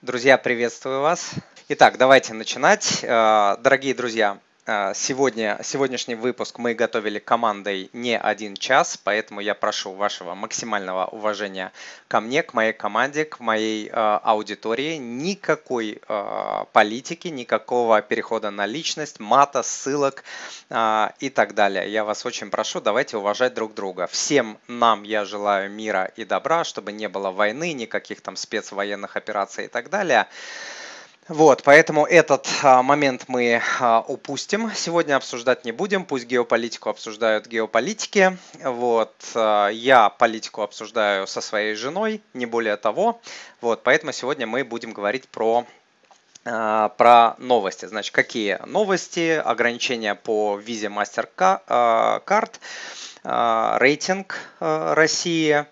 Друзья, приветствую вас. Итак, давайте начинать. Э, дорогие друзья, Сегодня, сегодняшний выпуск мы готовили командой не один час, поэтому я прошу вашего максимального уважения ко мне, к моей команде, к моей э, аудитории. Никакой э, политики, никакого перехода на личность, мата, ссылок э, и так далее. Я вас очень прошу, давайте уважать друг друга. Всем нам я желаю мира и добра, чтобы не было войны, никаких там спецвоенных операций и так далее. Вот, поэтому этот а, момент мы а, упустим. Сегодня обсуждать не будем. Пусть геополитику обсуждают геополитики. Вот, а, я политику обсуждаю со своей женой, не более того. Вот, поэтому сегодня мы будем говорить про про новости. Значит, какие новости? Ограничения по визе MasterCard, рейтинг России.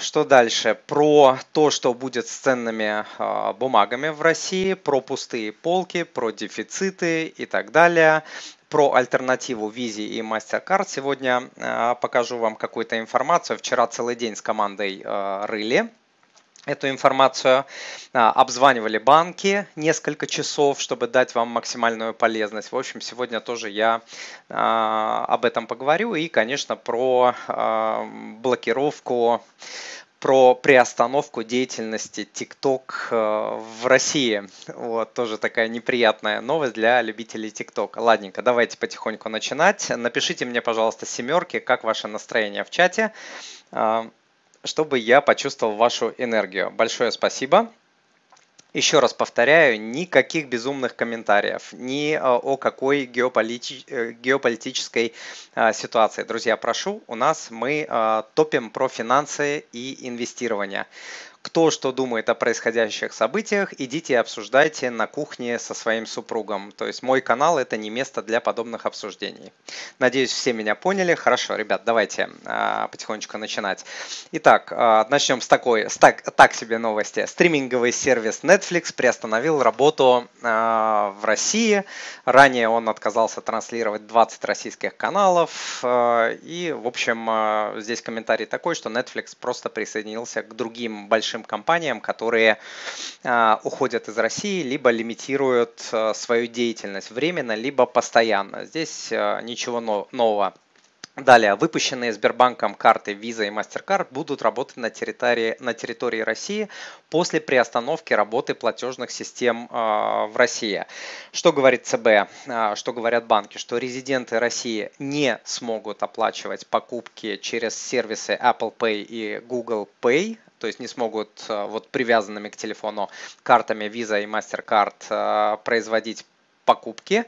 Что дальше? Про то, что будет с ценными э, бумагами в России, про пустые полки, про дефициты и так далее. Про альтернативу Визи и MasterCard сегодня э, покажу вам какую-то информацию. Вчера целый день с командой э, рыли эту информацию, а, обзванивали банки несколько часов, чтобы дать вам максимальную полезность. В общем, сегодня тоже я а, об этом поговорю и, конечно, про а, блокировку про приостановку деятельности TikTok в России. Вот, тоже такая неприятная новость для любителей TikTok. Ладненько, давайте потихоньку начинать. Напишите мне, пожалуйста, семерки, как ваше настроение в чате чтобы я почувствовал вашу энергию. Большое спасибо. Еще раз повторяю, никаких безумных комментариев, ни э, о какой геополити... Э, геополитической э, ситуации. Друзья, прошу, у нас мы топим про финансы и инвестирование. Кто что думает о происходящих событиях, идите и обсуждайте на кухне со своим супругом. То есть мой канал это не место для подобных обсуждений. Надеюсь, все меня поняли. Хорошо, ребят, давайте а, потихонечку начинать. Итак, а, начнем с такой, с так, так себе новости. Стриминговый сервис Netflix приостановил работу а, в России. Ранее он отказался транслировать 20 российских каналов. А, и, в общем, а, здесь комментарий такой, что Netflix просто присоединился к другим большим большим компаниям, которые а, уходят из России, либо лимитируют а, свою деятельность временно, либо постоянно. Здесь а, ничего нового. Далее, выпущенные Сбербанком карты Visa и MasterCard будут работать на территории, на территории России после приостановки работы платежных систем в России. Что говорит ЦБ, что говорят банки, что резиденты России не смогут оплачивать покупки через сервисы Apple Pay и Google Pay, то есть не смогут э, вот привязанными к телефону картами Visa и MasterCard э, производить покупки,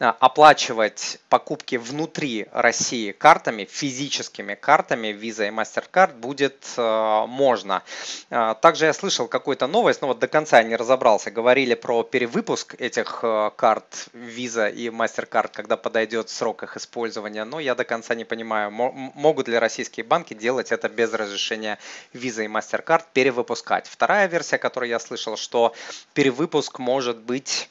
а, оплачивать покупки внутри России картами, физическими картами Visa и MasterCard будет э, можно. А, также я слышал какую-то новость, но вот до конца не разобрался. Говорили про перевыпуск этих э, карт Visa и MasterCard, когда подойдет срок их использования, но я до конца не понимаю, могут ли российские банки делать это без разрешения Visa и MasterCard, перевыпускать. Вторая версия, которую я слышал, что перевыпуск может быть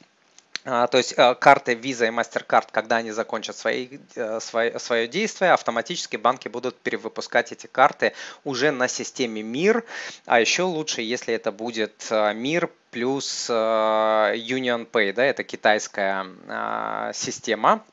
то есть э, карты Visa и MasterCard, когда они закончат свои, э, свое, свое действие, автоматически банки будут перевыпускать эти карты уже на системе МИР. А еще лучше, если это будет э, МИР плюс Union Pay, да, это китайская система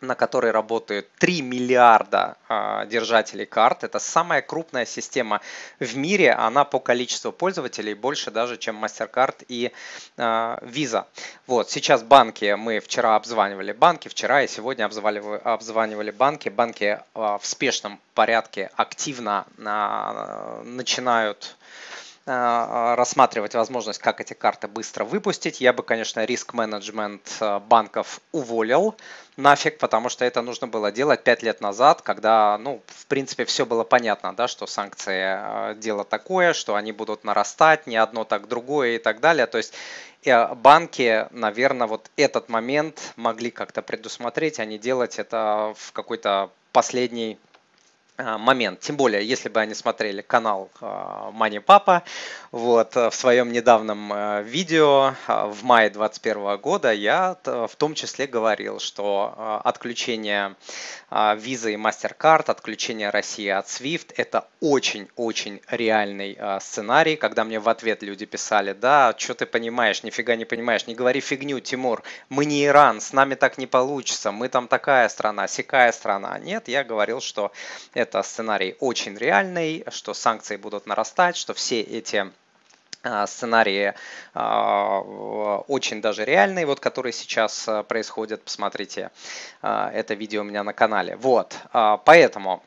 на которой работают 3 миллиарда э, держателей карт. Это самая крупная система в мире. Она по количеству пользователей больше даже, чем MasterCard и э, Visa. Вот, сейчас банки, мы вчера обзванивали банки, вчера и сегодня обзванивали, обзванивали банки. Банки э, в спешном порядке активно э, начинают Э, рассматривать возможность, как эти карты быстро выпустить. Я бы, конечно, риск-менеджмент э, банков уволил нафиг, потому что это нужно было делать 5 лет назад, когда, ну, в принципе, все было понятно, да, что санкции э, дело такое, что они будут нарастать, не одно, так другое и так далее. То есть банки, наверное, вот этот момент могли как-то предусмотреть, а не делать это в какой-то последний момент. Тем более, если бы они смотрели канал Мани Папа, вот, в своем недавнем э, видео в мае 2021 года я в том числе говорил, что отключение визы и MasterCard, отключение России от SWIFT – это очень-очень реальный сценарий, когда мне в ответ люди писали, да, что ты понимаешь, нифига не понимаешь, не говори фигню, Тимур, мы не Иран, с нами так не получится, мы там такая страна, сякая страна. Нет, я говорил, что это это сценарий очень реальный, что санкции будут нарастать, что все эти а, сценарии а, очень даже реальные, вот которые сейчас а, происходят. Посмотрите это видео у меня на канале. Вот, поэтому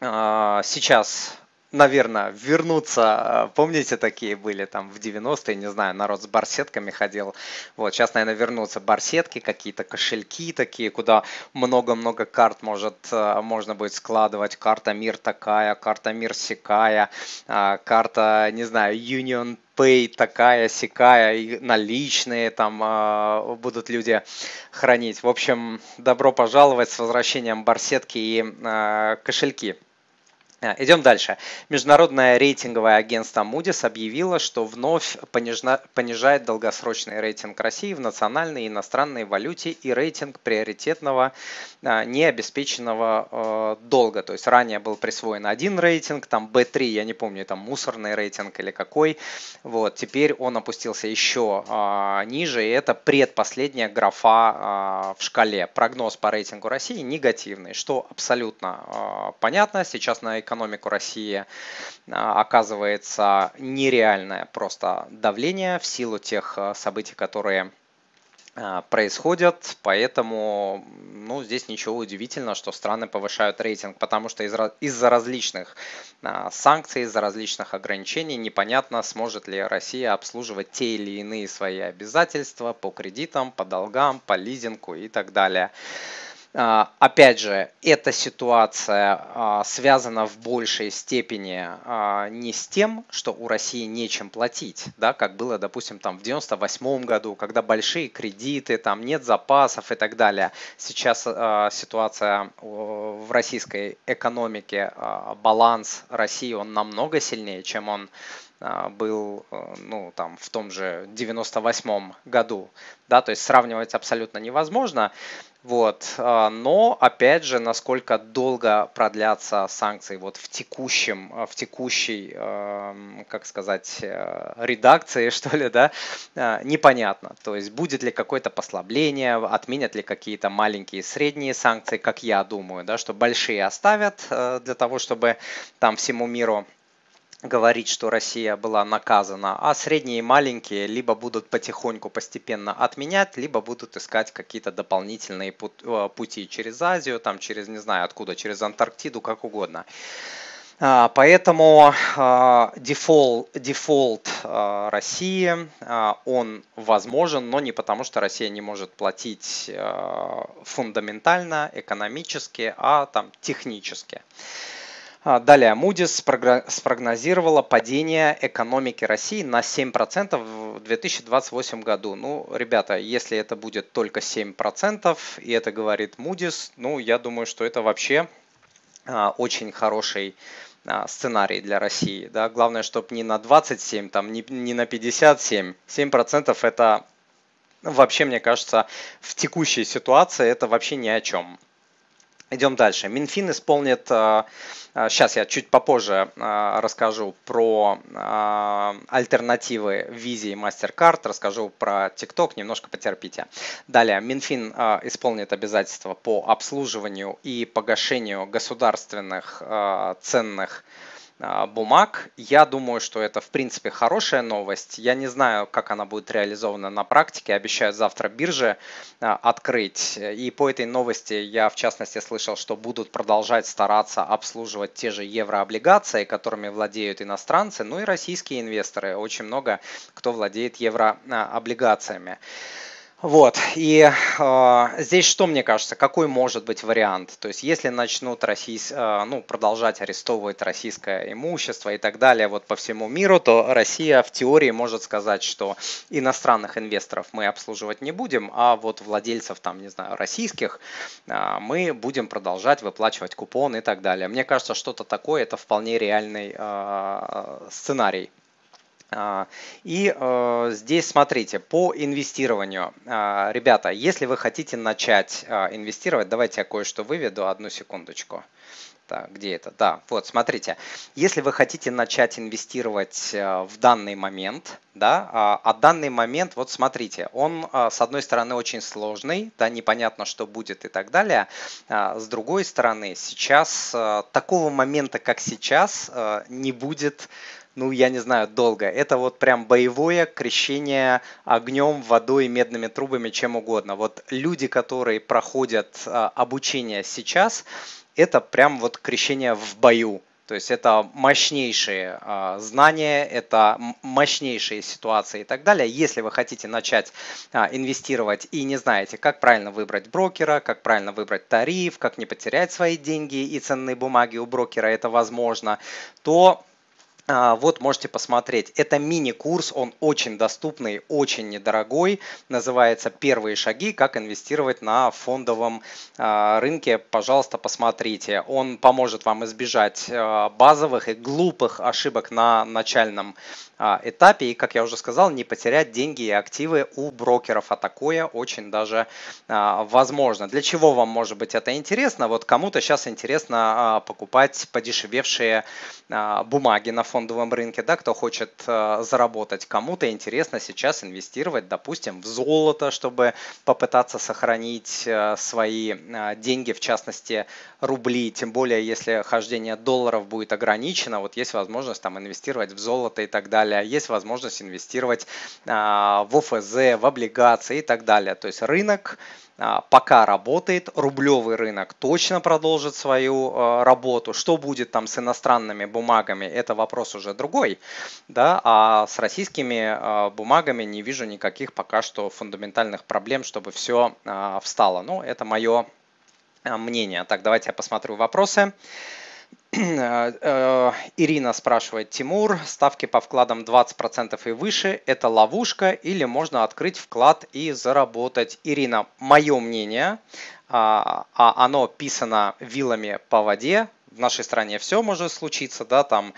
сейчас наверное, вернуться. Помните, такие были там в 90-е, не знаю, народ с барсетками ходил. Вот, сейчас, наверное, вернутся барсетки, какие-то кошельки такие, куда много-много карт может, э, можно будет складывать. Карта Мир такая, карта Мир сякая, а, карта, не знаю, Union Pay такая, сякая, и наличные там э, будут люди хранить. В общем, добро пожаловать с возвращением барсетки и э, кошельки. А, идем дальше. Международное рейтинговое агентство Moody's объявило, что вновь понижает долгосрочный рейтинг России в национальной и иностранной валюте и рейтинг приоритетного а, необеспеченного а, долга. То есть ранее был присвоен один рейтинг, там B3, я не помню, там мусорный рейтинг или какой. Вот, теперь он опустился еще ниже, и это предпоследняя графа в шкале. Прогноз по рейтингу России негативный, что абсолютно понятно. Сейчас на экономике экономику России а, оказывается нереальное просто давление в силу тех а, событий, которые а, происходят, поэтому ну, здесь ничего удивительного, что страны повышают рейтинг, потому что из- из-за различных санкций, из-за различных ограничений непонятно, сможет ли Россия обслуживать те или иные свои обязательства по кредитам, по долгам, по лизингу и так далее. А, опять же, эта ситуация а, связана в большей степени а, не с тем, что у России нечем платить, да, как было, допустим, там в 98 году, когда большие кредиты, там нет запасов и так далее. Сейчас ситуация в российской экономике, баланс России, он намного сильнее, чем он был ну, там, в том же 98 году. Да, то есть сравнивать абсолютно невозможно. Вот. А, но, опять же, насколько долго продлятся санкции вот в текущем, а, в текущей, как сказать, э, редакции, что ли, да, а, непонятно. То есть будет ли какое-то послабление, отменят ли какие-то маленькие и средние санкции, как я думаю, да, что большие оставят э, для того, чтобы там всему миру говорить, что Россия была наказана, а средние и маленькие либо будут потихоньку, постепенно отменять, либо будут искать какие-то дополнительные э, пути через Азию, там через, не знаю откуда, через Антарктиду, как угодно. А, поэтому а, дефолт, дефолт а, России, он возможен, но не потому, что Россия не может платить фундаментально, экономически, а там технически. А, далее, Moody's спрогнозировала падение экономики России на 7% в 2028 году. Ну, ребята, если это будет только 7%, и это говорит Moody's, ну, я думаю, что это вообще а, очень хороший а, сценарий для России. Да? Главное, чтобы не на 27, там, не, не на 57. 7% это вообще, мне кажется, в текущей ситуации это вообще ни о чем. Идем дальше. Минфин исполнит, сейчас а, я чуть попозже а, расскажу про альтернативы визе и MasterCard, расскажу про TikTok, немножко потерпите. Далее, Минфин исполнит обязательства по обслуживанию и погашению государственных ценных бумаг. Я думаю, что это в принципе хорошая новость. Я не знаю, как она будет реализована на практике. Обещают завтра биржи а, открыть. И по этой новости я в частности слышал, что будут продолжать стараться обслуживать те же еврооблигации, которыми владеют иностранцы, ну и российские инвесторы. Очень много кто владеет еврооблигациями. Вот, и э, здесь что мне кажется, какой может быть вариант? То есть, если начнут российс, э, ну, продолжать арестовывать российское имущество и так далее вот по всему миру, то Россия в теории может сказать, что иностранных инвесторов мы обслуживать не будем, а вот владельцев там, не знаю, российских э, мы будем продолжать выплачивать купоны и так далее. Мне кажется, что-то такое это вполне реальный э, сценарий. А, и э, здесь смотрите, по инвестированию. А, ребята, если вы хотите начать а, инвестировать, давайте я кое-что выведу, одну секундочку. Так, где это? Да, вот, смотрите. Если вы хотите начать инвестировать э, в данный момент, да, а данный момент, вот смотрите, он с одной стороны очень сложный, да, непонятно, что будет и так далее. С другой стороны, сейчас э, такого момента, как сейчас, не будет ну, я не знаю, долго. Это вот прям боевое крещение огнем, водой, медными трубами, чем угодно. Вот люди, которые проходят а, обучение сейчас, это прям вот крещение в бою. То есть это мощнейшие э, знания, это мощнейшие ситуации и так далее. Если вы хотите начать э, инвестировать и не знаете, как правильно выбрать брокера, как правильно выбрать тариф, как не потерять свои деньги и ценные бумаги у брокера, это возможно, то вот можете посмотреть. Это мини-курс, он очень доступный, очень недорогой. Называется «Первые шаги. Как инвестировать на фондовом а, рынке». Пожалуйста, посмотрите. Он поможет вам избежать а, базовых и глупых ошибок на начальном а, этапе и, как я уже сказал, не потерять деньги и активы у брокеров, а такое очень даже а, возможно. Для чего вам может быть это интересно? Вот кому-то сейчас интересно а, покупать подешевевшие бумаги на фондовом рынке, да, кто хочет заработать. Кому-то интересно сейчас инвестировать, допустим, в золото, чтобы попытаться сохранить свои деньги, в частности, рубли, тем более, если хождение долларов будет ограничено, вот есть возможность там инвестировать в золото и так далее. Есть возможность инвестировать в ОФЗ, в облигации и так далее. То есть рынок пока работает, рублевый рынок точно продолжит свою а, работу. Что будет там с иностранными бумагами, это вопрос уже другой. Да? А с российскими бумагами не вижу никаких пока что фундаментальных проблем, чтобы все встало. Ну, это мое мнение. Так, давайте я посмотрю вопросы. Ирина спрашивает, Тимур, ставки по вкладам 20% и выше, это ловушка или можно открыть вклад и заработать? Ирина, мое мнение, а, а оно писано вилами по воде, в нашей стране все может случиться, да, там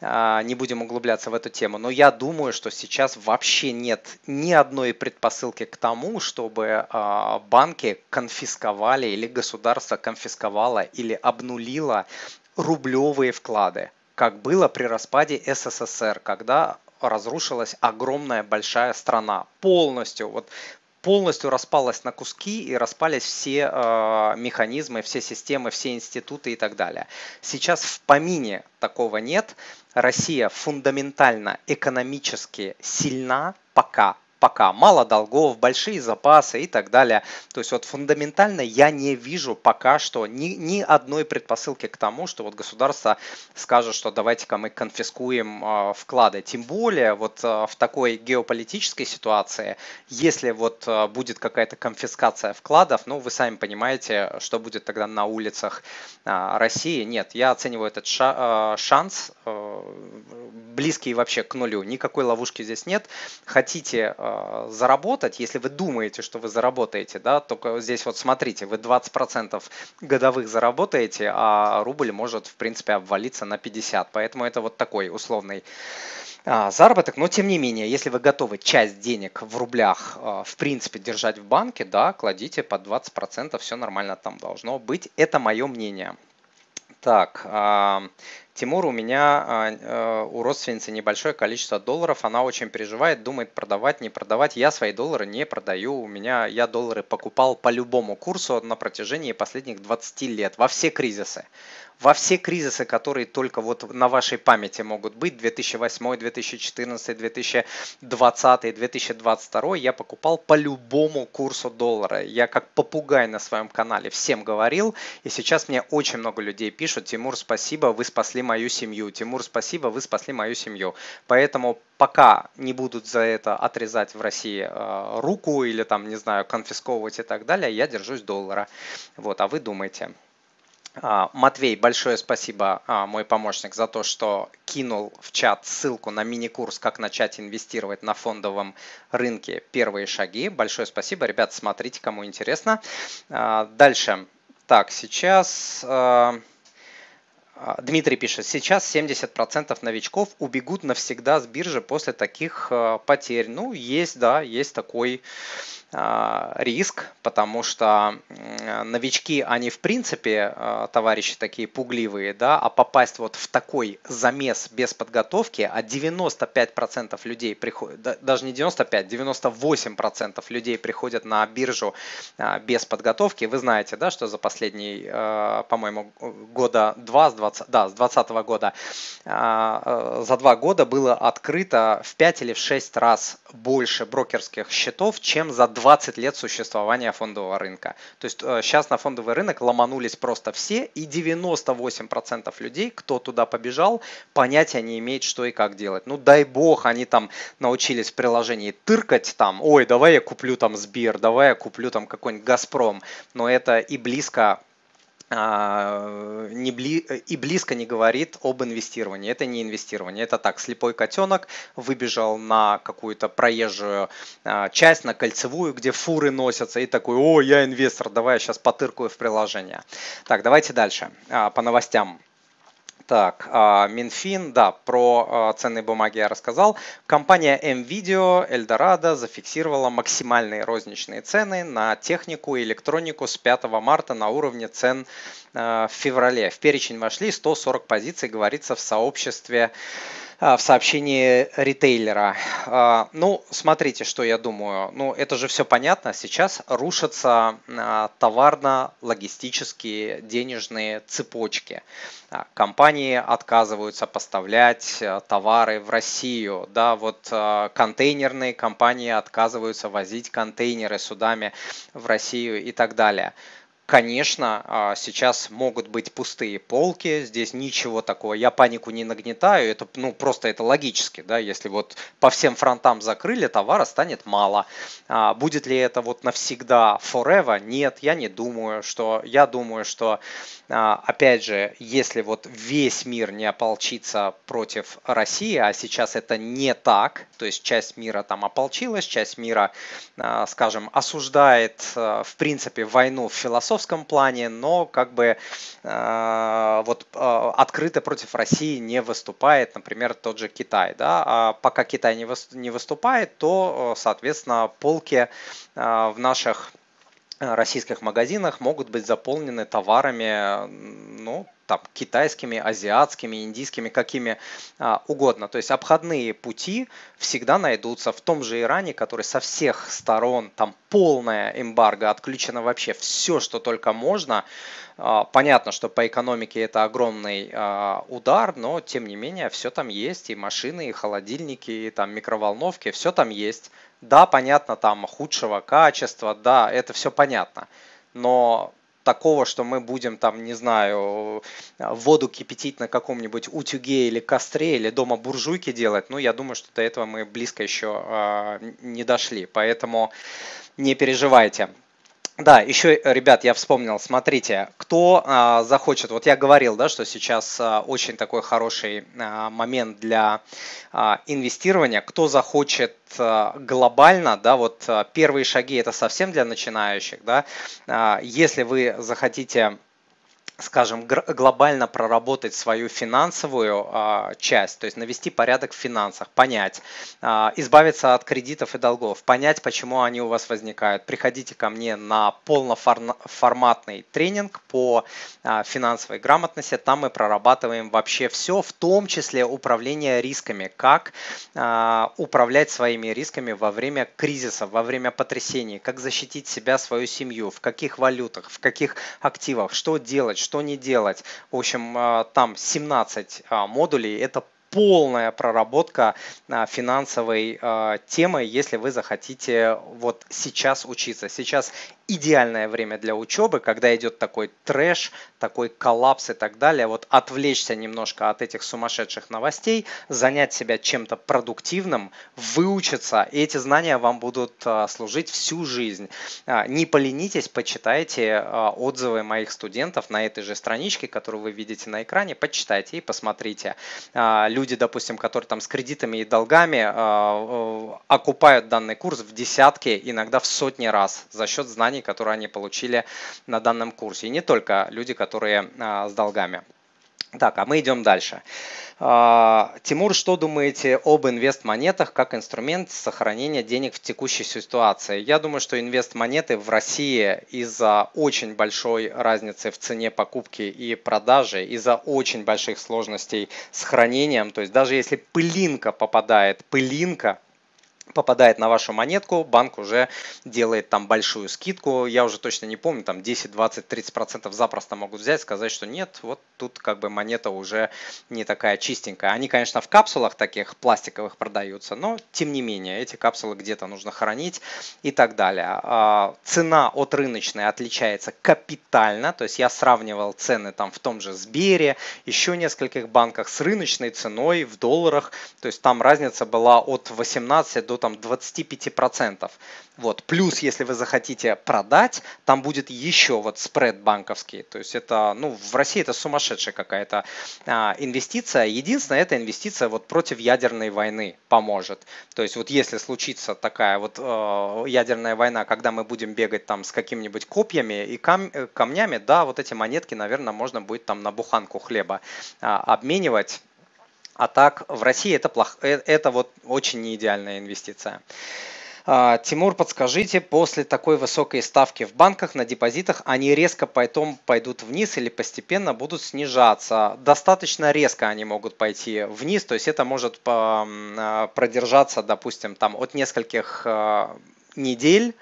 а, не будем углубляться в эту тему, но я думаю, что сейчас вообще нет ни одной предпосылки к тому, чтобы а, банки конфисковали или государство конфисковало или обнулило рублевые вклады, как было при распаде СССР, когда разрушилась огромная большая страна полностью. Вот полностью распалась на куски и распались все э, механизмы, все системы, все институты и так далее. Сейчас в помине такого нет. Россия фундаментально экономически сильна пока пока. Мало долгов, большие запасы и так далее. То есть вот фундаментально я не вижу пока что ни, ни одной предпосылки к тому, что вот государство скажет, что давайте-ка мы конфискуем э, вклады. Тем более вот э, в такой геополитической ситуации, если вот э, будет какая-то конфискация вкладов, ну вы сами понимаете, что будет тогда на улицах э, России. Нет, я оцениваю этот ша- э, шанс э, близкий вообще к нулю. Никакой ловушки здесь нет. Хотите э, заработать, если вы думаете, что вы заработаете, да, только здесь вот смотрите, вы 20% годовых заработаете, а рубль может, в принципе, обвалиться на 50. Поэтому это вот такой условный а, заработок, но тем не менее, если вы готовы часть денег в рублях э, в принципе держать в банке, да, кладите под 20%, все нормально там должно быть. Это мое мнение. Так, Тимур, у меня а, э, у родственницы небольшое количество долларов, она очень переживает, думает продавать, не продавать. Я свои доллары не продаю, у меня я доллары покупал по любому курсу на протяжении последних 20 лет, во все кризисы во все кризисы, которые только вот на вашей памяти могут быть, 2008, 2014, 2020, 2022, я покупал по любому курсу доллара. Я как попугай на своем канале всем говорил, и сейчас мне очень много людей пишут, Тимур, спасибо, вы спасли мою семью. Тимур, спасибо, вы спасли мою семью. Поэтому пока не будут за это отрезать в России э, руку или там, не знаю, конфисковывать и так далее, я держусь доллара. Вот, а вы думайте. А, Матвей, большое спасибо, а, мой помощник, за то, что кинул в чат ссылку на мини-курс «Как начать инвестировать на фондовом рынке. Первые шаги». Большое спасибо. Ребят, смотрите, кому интересно. А, дальше. Так, сейчас... Дмитрий пишет, сейчас 70% новичков убегут навсегда с биржи после таких потерь. Ну, есть, да, есть такой а, риск, потому что новички, они в принципе а, товарищи такие пугливые, да, а попасть вот в такой замес без подготовки, а 95% людей приходят, даже не 95, 98% людей приходят на биржу а, без подготовки. Вы знаете, да, что за последний, по-моему, года два, с 20, да, с 2020 года, за два года было открыто в 5 или в 6 раз больше брокерских счетов, чем за 20 лет существования фондового рынка. То есть сейчас э, на фондовый рынок ломанулись просто все, и 98% людей, кто туда побежал, понятия не имеет, что и как делать. Ну дай бог, они там научились в приложении тыркать там, ой, давай я куплю там Сбер, давай я куплю там какой-нибудь Газпром, но это и близко не бли, и близко не говорит об инвестировании. Это не инвестирование. Это так, слепой котенок выбежал на какую-то проезжую а, часть, на кольцевую, где фуры носятся, и такой, о, я инвестор, давай я сейчас потыркаю в приложение. Так, давайте дальше, а, по новостям. Так, а, Минфин, да, про а, ценные бумаги я рассказал. Компания MVideo Eldorado зафиксировала максимальные розничные цены на технику и электронику с 5 марта на уровне цен а, в феврале. В перечень вошли 140 позиций, говорится в сообществе в сообщении ритейлера. А, ну, смотрите, что я думаю. Ну, это же все понятно. Сейчас рушатся а, товарно-логистические денежные цепочки. Компании отказываются поставлять товары в Россию. Да, вот контейнерные компании отказываются возить контейнеры судами в Россию и так далее. Конечно, а, сейчас могут быть пустые полки, здесь ничего такого, я панику не нагнетаю, это ну просто это логически, да, если вот по всем фронтам закрыли, товара станет мало. А, будет ли это вот навсегда forever? Нет, я не думаю, что, я думаю, что а, опять же, если вот весь мир не ополчится против России, а сейчас это не так, то есть часть мира там ополчилась, часть мира, скажем, осуждает в принципе войну в философии, философском плане, но как бы э, вот э, открыто против России не выступает, например, тот же Китай. Да? А пока Китай не, не выступает, то, соответственно, полки э, в наших российских магазинах могут быть заполнены товарами, ну, там, китайскими, азиатскими, индийскими, какими а, угодно. То есть обходные пути всегда найдутся в том же Иране, который со всех сторон, там полная эмбарго, отключено вообще все, что только можно. А, понятно, что по экономике это огромный а, удар, но тем не менее все там есть, и машины, и холодильники, и там микроволновки, все там есть. Да, понятно, там худшего качества, да, это все понятно. Но такого, что мы будем там, не знаю, воду кипятить на каком-нибудь утюге или костре, или дома буржуйки делать, ну, я думаю, что до этого мы близко еще э, не дошли. Поэтому не переживайте. Да, еще, ребят, я вспомнил, смотрите, кто а, захочет, вот я говорил, да, что сейчас а, очень такой хороший а, момент для а, инвестирования, кто захочет а, глобально, да, вот а, первые шаги это совсем для начинающих, да, а, если вы захотите скажем, глобально проработать свою финансовую а, часть, то есть навести порядок в финансах, понять, а, избавиться от кредитов и долгов, понять, почему они у вас возникают. Приходите ко мне на полноформатный тренинг по а, финансовой грамотности. Там мы прорабатываем вообще все, в том числе управление рисками, как управлять своими рисками во время кризиса, во время потрясений, как защитить себя, свою семью, в каких валютах, в каких активах, что делать, что не делать. В общем, а, там 17 а, модулей. Это полная проработка а, финансовой а, темы, если вы захотите вот сейчас учиться. Сейчас идеальное время для учебы, когда идет такой трэш, такой коллапс и так далее. Вот отвлечься немножко от этих сумасшедших новостей, занять себя чем-то продуктивным, выучиться, и эти знания вам будут а, служить всю жизнь. Не поленитесь, почитайте отзывы моих студентов на этой же страничке, которую вы видите на экране, почитайте и посмотрите. Люди люди, допустим, которые там с кредитами и долгами э, э, окупают данный курс в десятки, иногда в сотни раз за счет знаний, которые они получили на данном курсе. И не только люди, которые э, с долгами. Так, а мы идем дальше. А, Тимур, что думаете об инвест-монетах как инструмент сохранения денег в текущей ситуации? Я думаю, что инвест-монеты в России из-за очень большой разницы в цене покупки и продажи, из-за очень больших сложностей с хранением, то есть даже если пылинка попадает, пылинка попадает на вашу монетку, банк уже делает там большую скидку. Я уже точно не помню, там 10, 20, 30 процентов запросто могут взять, сказать, что нет, вот тут как бы монета уже не такая чистенькая. Они, конечно, в капсулах таких пластиковых продаются, но тем не менее, эти капсулы где-то нужно хранить и так далее. А, цена от рыночной отличается капитально, то есть я сравнивал цены там в том же Сбере, еще нескольких банках с рыночной ценой в долларах, то есть там разница была от 18 до там 25%. Вот. Плюс, если вы захотите продать, там будет еще вот спред банковский. То есть это, ну, в России это сумасшедшая какая-то а, инвестиция. Единственное, эта инвестиция вот против ядерной войны поможет. То есть вот если случится такая вот э, ядерная война, когда мы будем бегать там с какими-нибудь копьями и кам э, камнями, да, вот эти монетки, наверное, можно будет там на буханку хлеба а, обменивать а так в России это, плохо, э, это вот очень не идеальная инвестиция. А, Тимур, подскажите, после такой высокой ставки в банках на депозитах они резко потом пойдут вниз или постепенно будут снижаться? Достаточно резко они могут пойти вниз, то есть это может а, продержаться, допустим, там от нескольких а, недель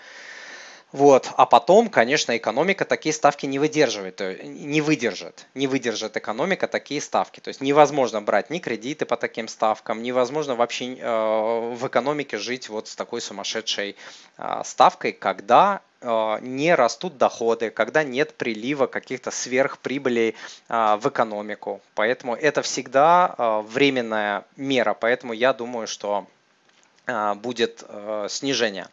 вот. А потом, конечно, экономика такие ставки не выдерживает, не выдержит, не выдержит экономика такие ставки. То есть невозможно брать ни кредиты по таким ставкам, невозможно вообще э, в экономике жить вот с такой сумасшедшей э, ставкой, когда э, не растут доходы, когда нет прилива каких-то сверхприбылей э, в экономику. Поэтому это всегда э, временная мера. Поэтому я думаю, что э, будет э, снижение.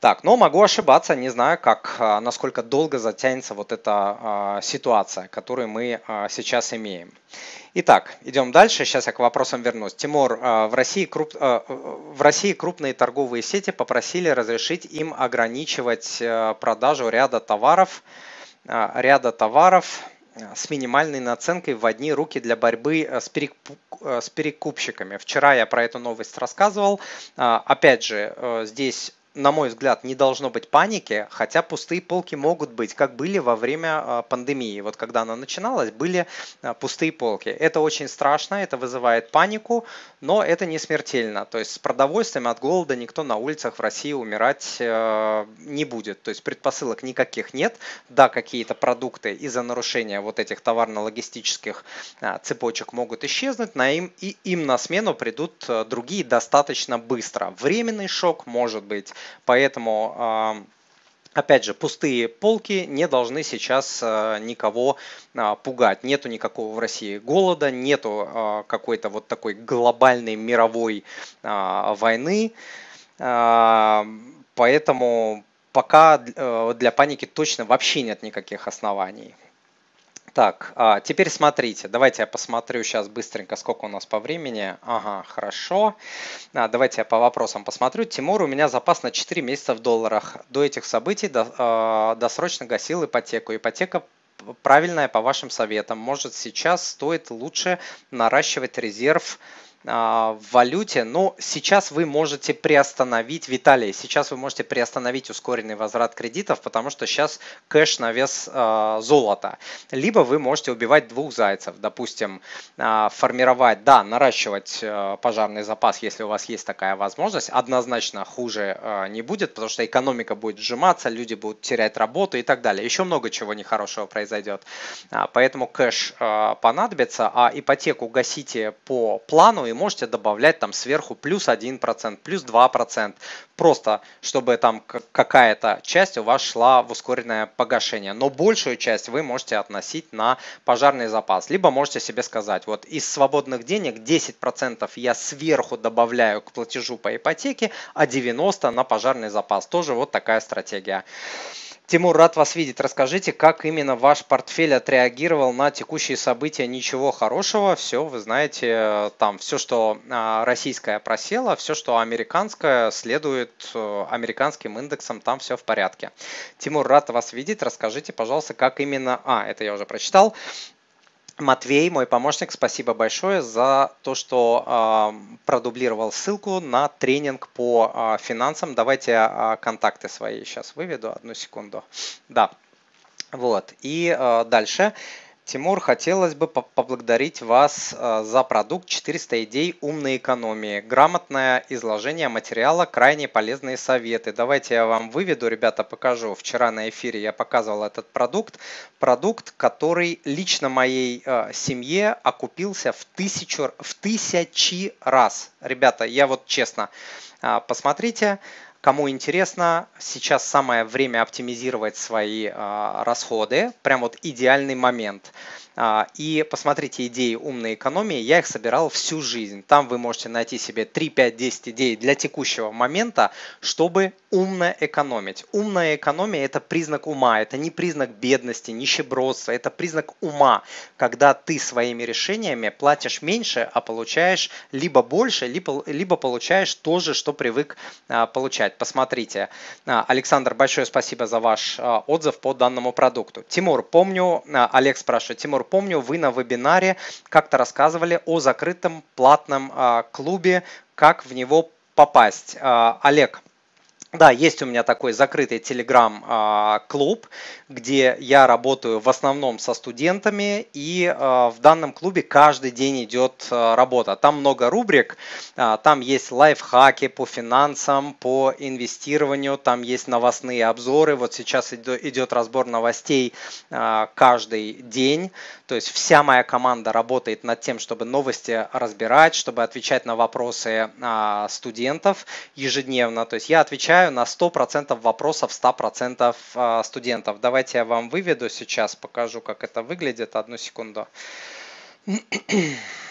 Так, но могу ошибаться, не знаю, как, а, насколько долго затянется вот эта а, ситуация, которую мы а, сейчас имеем. Итак, идем дальше. Сейчас я к вопросам вернусь. Тимур, в России, круп... в России крупные торговые сети попросили разрешить им ограничивать продажу ряда товаров, ряда товаров с минимальной наценкой в одни руки для борьбы с, перекупщиками. Вчера я про эту новость рассказывал. Опять же, здесь на мой взгляд, не должно быть паники, хотя пустые полки могут быть, как были во время а, пандемии. Вот когда она начиналась, были а, пустые полки. Это очень страшно, это вызывает панику, но это не смертельно. То есть с продовольствием от голода никто на улицах в России умирать э, не будет. То есть предпосылок никаких нет. Да, какие-то продукты из-за нарушения вот этих товарно-логистических а, цепочек могут исчезнуть, на им, и им на смену придут э, другие достаточно быстро. Временный шок может быть Поэтому Опять же, пустые полки не должны сейчас а, никого а, пугать. Нету никакого в России голода, нету а, какой-то вот такой глобальной мировой войны. Поэтому пока э, для паники точно вообще нет никаких оснований. Так, а теперь смотрите, давайте я посмотрю сейчас быстренько, сколько у нас по времени. Ага, хорошо. А, давайте я по вопросам посмотрю. Тимур, у меня запас на 4 месяца в долларах. До этих событий до, э, досрочно гасил ипотеку. Ипотека правильная по вашим советам. Может сейчас стоит лучше наращивать резерв в валюте, но сейчас вы можете приостановить, Виталий, сейчас вы можете приостановить ускоренный возврат кредитов, потому что сейчас кэш на вес э, золота. Либо вы можете убивать двух зайцев, допустим, э, формировать, да, наращивать пожарный запас, если у вас есть такая возможность, однозначно хуже не будет, потому что экономика будет сжиматься, люди будут терять работу и так далее. Еще много чего нехорошего произойдет. А, поэтому кэш понадобится, а ипотеку гасите по плану и можете добавлять там сверху плюс 1%, плюс 2%, просто чтобы там какая-то часть у вас шла в ускоренное погашение. Но большую часть вы можете относить на пожарный запас. Либо можете себе сказать, вот из свободных денег 10% я сверху добавляю к платежу по ипотеке, а 90% на пожарный запас. Тоже вот такая стратегия. Тимур, рад вас видеть. Расскажите, как именно ваш портфель отреагировал на текущие события? Ничего хорошего, все, вы знаете, там все, что а, российское просело, все, что американское, следует э, американским индексам, там все в порядке. Тимур, рад вас видеть. Расскажите, пожалуйста, как именно... А, это я уже прочитал. Матвей, мой помощник, спасибо большое за то, что э, продублировал ссылку на тренинг по э, финансам. Давайте э, контакты свои сейчас выведу, одну секунду. Да, вот. И э, дальше. Тимур, хотелось бы поблагодарить вас э, за продукт 400 идей умной экономии. Грамотное изложение материала, крайне полезные советы. Давайте я вам выведу, ребята, покажу. Вчера на эфире я показывал этот продукт. Продукт, который лично моей э, семье окупился в, тысячу, в тысячи раз. Ребята, я вот честно, э, посмотрите. Кому интересно, сейчас самое время оптимизировать свои а, расходы. Прям вот идеальный момент. А, и посмотрите идеи умной экономии, я их собирал всю жизнь. Там вы можете найти себе 3, 5, 10 идей для текущего момента, чтобы умно экономить. Умная экономия – это признак ума, это не признак бедности, нищебродства, это признак ума, когда ты своими решениями платишь меньше, а получаешь либо больше, либо, либо получаешь то же, что привык а, получать. Посмотрите. А, Александр, большое спасибо за ваш отзыв по данному продукту. Тимур, помню, Олег спрашивает, Тимур, помню, вы на вебинаре как-то рассказывали о закрытом платном а, клубе, как в него попасть. А, Олег, да, есть у меня такой закрытый телеграм-клуб, где я работаю в основном со студентами, и в данном клубе каждый день идет работа. Там много рубрик, там есть лайфхаки по финансам, по инвестированию, там есть новостные обзоры. Вот сейчас идет разбор новостей каждый день. То есть вся моя команда работает над тем, чтобы новости разбирать, чтобы отвечать на вопросы студентов ежедневно. То есть я отвечаю отвечаю на 100% вопросов 100% а, студентов. Давайте я вам выведу сейчас, покажу, как это выглядит. Одну секунду.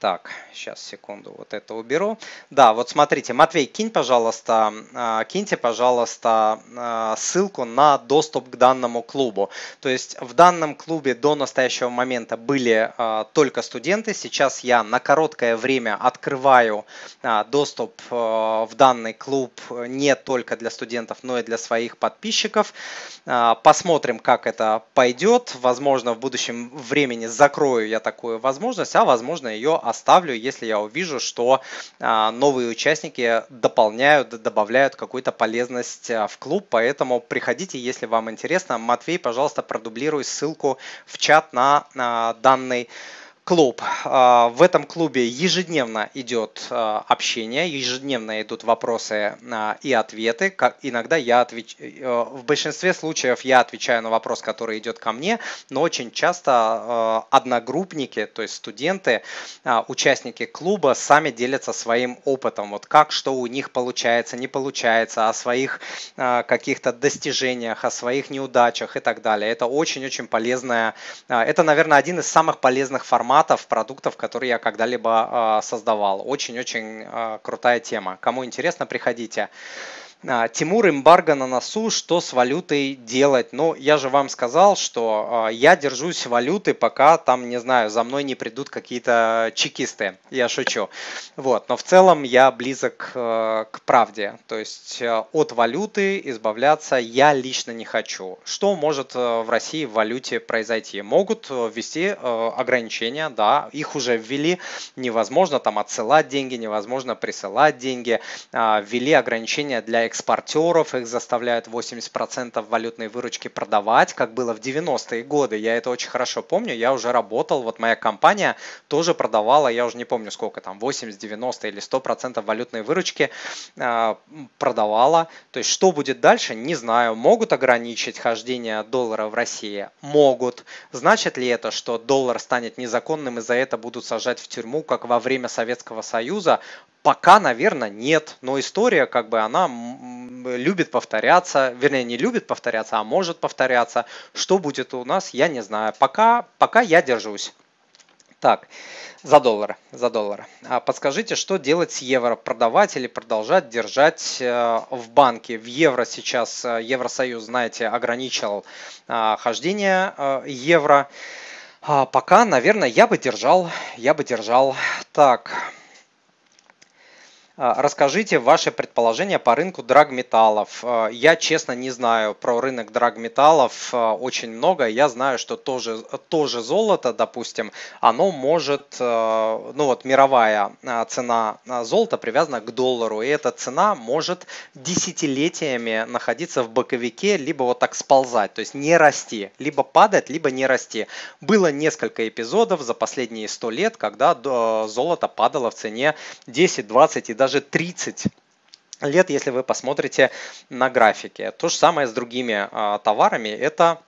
Так, сейчас, секунду, вот это уберу. Да, вот смотрите, Матвей, кинь, пожалуйста, а, киньте, пожалуйста, а, ссылку на доступ к данному клубу. То есть в данном клубе до настоящего момента были а, только студенты. Сейчас я на короткое время открываю доступ в данный клуб не только для студентов, но и для своих подписчиков. Посмотрим, как это пойдет. Возможно, в будущем времени закрою я такую возможность, а возможно ее оставлю, если я увижу, что а, новые участники дополняют, добавляют какую-то полезность а, в клуб, поэтому приходите, если вам интересно. Матвей, пожалуйста, продублируй ссылку в чат на данный клуб. А, в этом клубе ежедневно идет а, общение, ежедневно идут вопросы а, и ответы. Иногда я отвеч... Э, в большинстве случаев я отвечаю на вопрос, который идет ко мне, но очень часто одногруппники, то есть студенты, участники клуба сами делятся своим опытом. Вот как, что у них получается, не получается, о своих каких-то достижениях, о своих неудачах и так далее. Это очень-очень полезная, это, наверное, один из самых полезных форматов форматов продуктов, которые я когда-либо а, создавал. Очень-очень а, крутая тема. Кому интересно, приходите. А, Тимур, эмбарго на носу, что с валютой делать? Ну, я же вам сказал, что а, я держусь валюты, пока там, не знаю, за мной не придут какие-то чекисты. Я шучу. Вот, но в целом я близок э, к правде. То есть э, от валюты избавляться я лично не хочу. Что может э, в России в валюте произойти? Могут ввести ограничения, да, их уже ввели. Невозможно там отсылать деньги, невозможно присылать деньги. А, ввели ограничения для экспортеров, их заставляют 80% валютной выручки продавать, как было в 90-е годы. Я это очень хорошо помню, я уже работал, вот моя компания тоже продавала, я уже не помню сколько там, 80, 90 или 100% валютной выручки э, продавала. То есть что будет дальше, не знаю. Могут ограничить хождение доллара в России? Могут. Значит ли это, что доллар станет незаконным и за это будут сажать в тюрьму, как во время Советского Союза? Пока, наверное, нет, но история, как бы, она любит повторяться, вернее, не любит повторяться, а может повторяться. Что будет у нас, я не знаю. Пока, пока я держусь. Так, за доллар, за доллар. А подскажите, что делать с евро? Продавать или продолжать держать э, в банке? В евро сейчас э, Евросоюз, знаете, ограничил э, хождение евро. А пока, наверное, я бы держал, я бы держал. Так, расскажите ваши предположения по рынку драгметаллов. А, я, честно, не знаю про рынок драгметаллов а, очень много. Я знаю, что тоже, тоже золото, допустим, оно может, ну вот мировая цена золота привязана к доллару, и эта цена может десятилетиями находиться в боковике, либо вот так сползать, то есть не расти, либо падать, либо не расти. Было несколько эпизодов за последние 100 лет, когда золото падало в цене 10, 20 и даже даже 30 лет, если вы посмотрите на графике. То же самое с другими а, товарами. Это,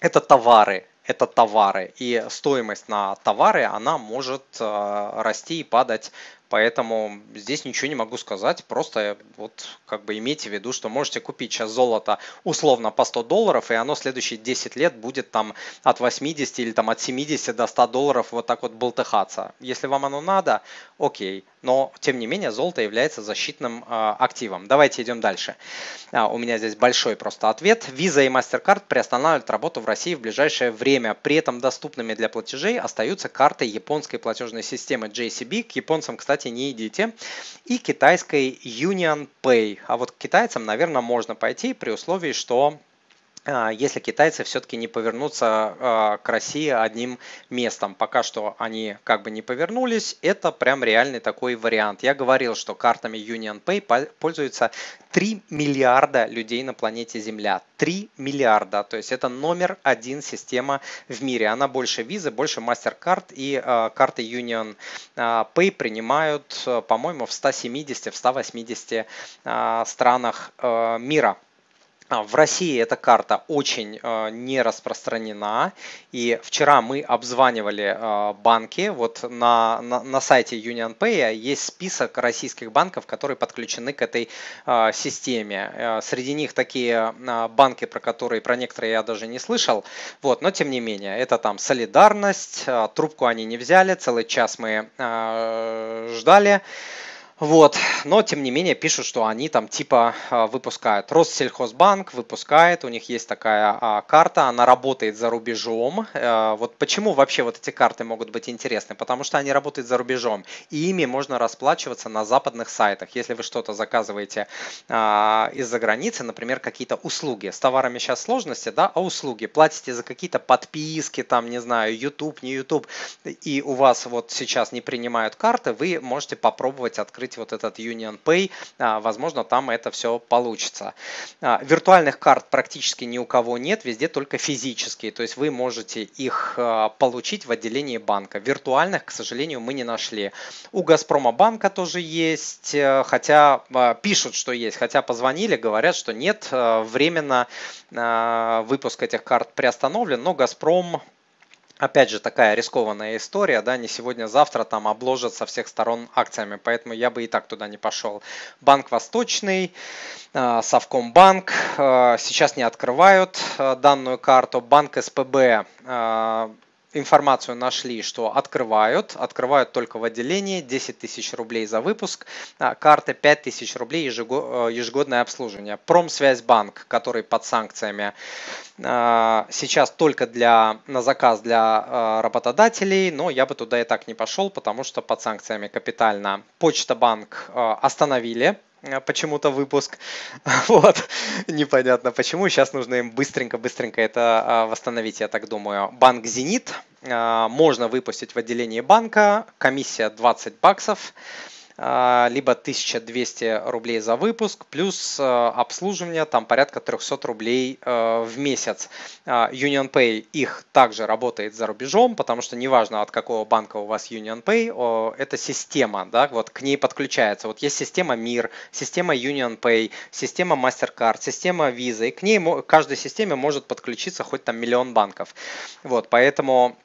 это товары, это товары. И стоимость на товары, она может а, расти и падать Поэтому здесь ничего не могу сказать, просто вот как бы имейте в виду, что можете купить сейчас золото условно по 100 долларов, и оно следующие 10 лет будет там от 80 или там от 70 до 100 долларов вот так вот болтыхаться. Если вам оно надо, окей, но тем не менее золото является защитным э, активом. Давайте идем дальше. А, у меня здесь большой просто ответ. Visa и MasterCard приостанавливают работу в России в ближайшее время. При этом доступными для платежей остаются карты японской платежной системы JCB. К японцам, кстати, кстати, не идите. И китайской Union Pay. А вот к китайцам, наверное, можно пойти при условии, что если китайцы все-таки не повернутся а, к России одним местом. Пока что они как бы не повернулись, это прям реальный такой вариант. Я говорил, что картами Union Pay пользуются 3 миллиарда людей на планете Земля. 3 миллиарда, то есть это номер один система в мире. Она больше визы, больше MasterCard и э, карты Union Pay принимают, по-моему, в 170, в 180 э, странах мира. А, в России эта карта очень э, не распространена. И вчера мы обзванивали э, банки. Вот на, на, на сайте UnionPay есть список российских банков, которые подключены к этой э, системе. Среди них такие банки, про которые, про некоторые я даже не слышал. Вот, но тем не менее, это там солидарность. Трубку они не взяли. Целый час мы ждали. Вот, но тем не менее пишут, что они там типа а, выпускают. Россельхозбанк выпускает, у них есть такая а, карта, она работает за рубежом. А, вот почему вообще вот эти карты могут быть интересны? Потому что они работают за рубежом, и ими можно расплачиваться на западных сайтах. Если вы что-то заказываете а, из-за границы, например, какие-то услуги. С товарами сейчас сложности, да, а услуги. Платите за какие-то подписки, там, не знаю, YouTube, не YouTube, и у вас вот сейчас не принимают карты, вы можете попробовать открыть открыть вот этот Union Pay, а, возможно, там это все получится. А, виртуальных карт практически ни у кого нет, везде только физические, то есть вы можете их а, получить в отделении банка. Виртуальных, к сожалению, мы не нашли. У Газпрома банка тоже есть, э, хотя пишут, что есть, хотя позвонили, говорят, что нет, э, временно выпуск этих карт приостановлен, но Газпром опять же, такая рискованная история, да, не сегодня-завтра там обложат со всех сторон акциями, поэтому я бы и так туда не пошел. Банк Восточный, э, Совкомбанк э, сейчас не открывают э, данную карту, Банк СПБ информацию нашли, что открывают, открывают только в отделении. 10 тысяч рублей за выпуск, а, карты 5 тысяч рублей ежегодное обслуживание. Промсвязьбанк, который под санкциями а, сейчас только для, на заказ для а, работодателей, но я бы туда и так не пошел, потому что под санкциями капитально Почта Банк остановили. Э, почему-то выпуск. Вот, непонятно почему. Сейчас нужно им быстренько-быстренько это а, восстановить, я так думаю. Банк «Зенит» а, можно выпустить в отделении банка. Комиссия 20 баксов. А, либо 1200 рублей за выпуск, плюс а, обслуживание там порядка 300 рублей а, в месяц. Union Pay их также работает за рубежом, потому что неважно от какого банка у вас Union Pay, это система, да, вот к ней подключается. Вот есть система МИР, система Union Pay, система MasterCard, система Visa, и к ней к каждой системе может подключиться хоть там миллион банков. Вот, поэтому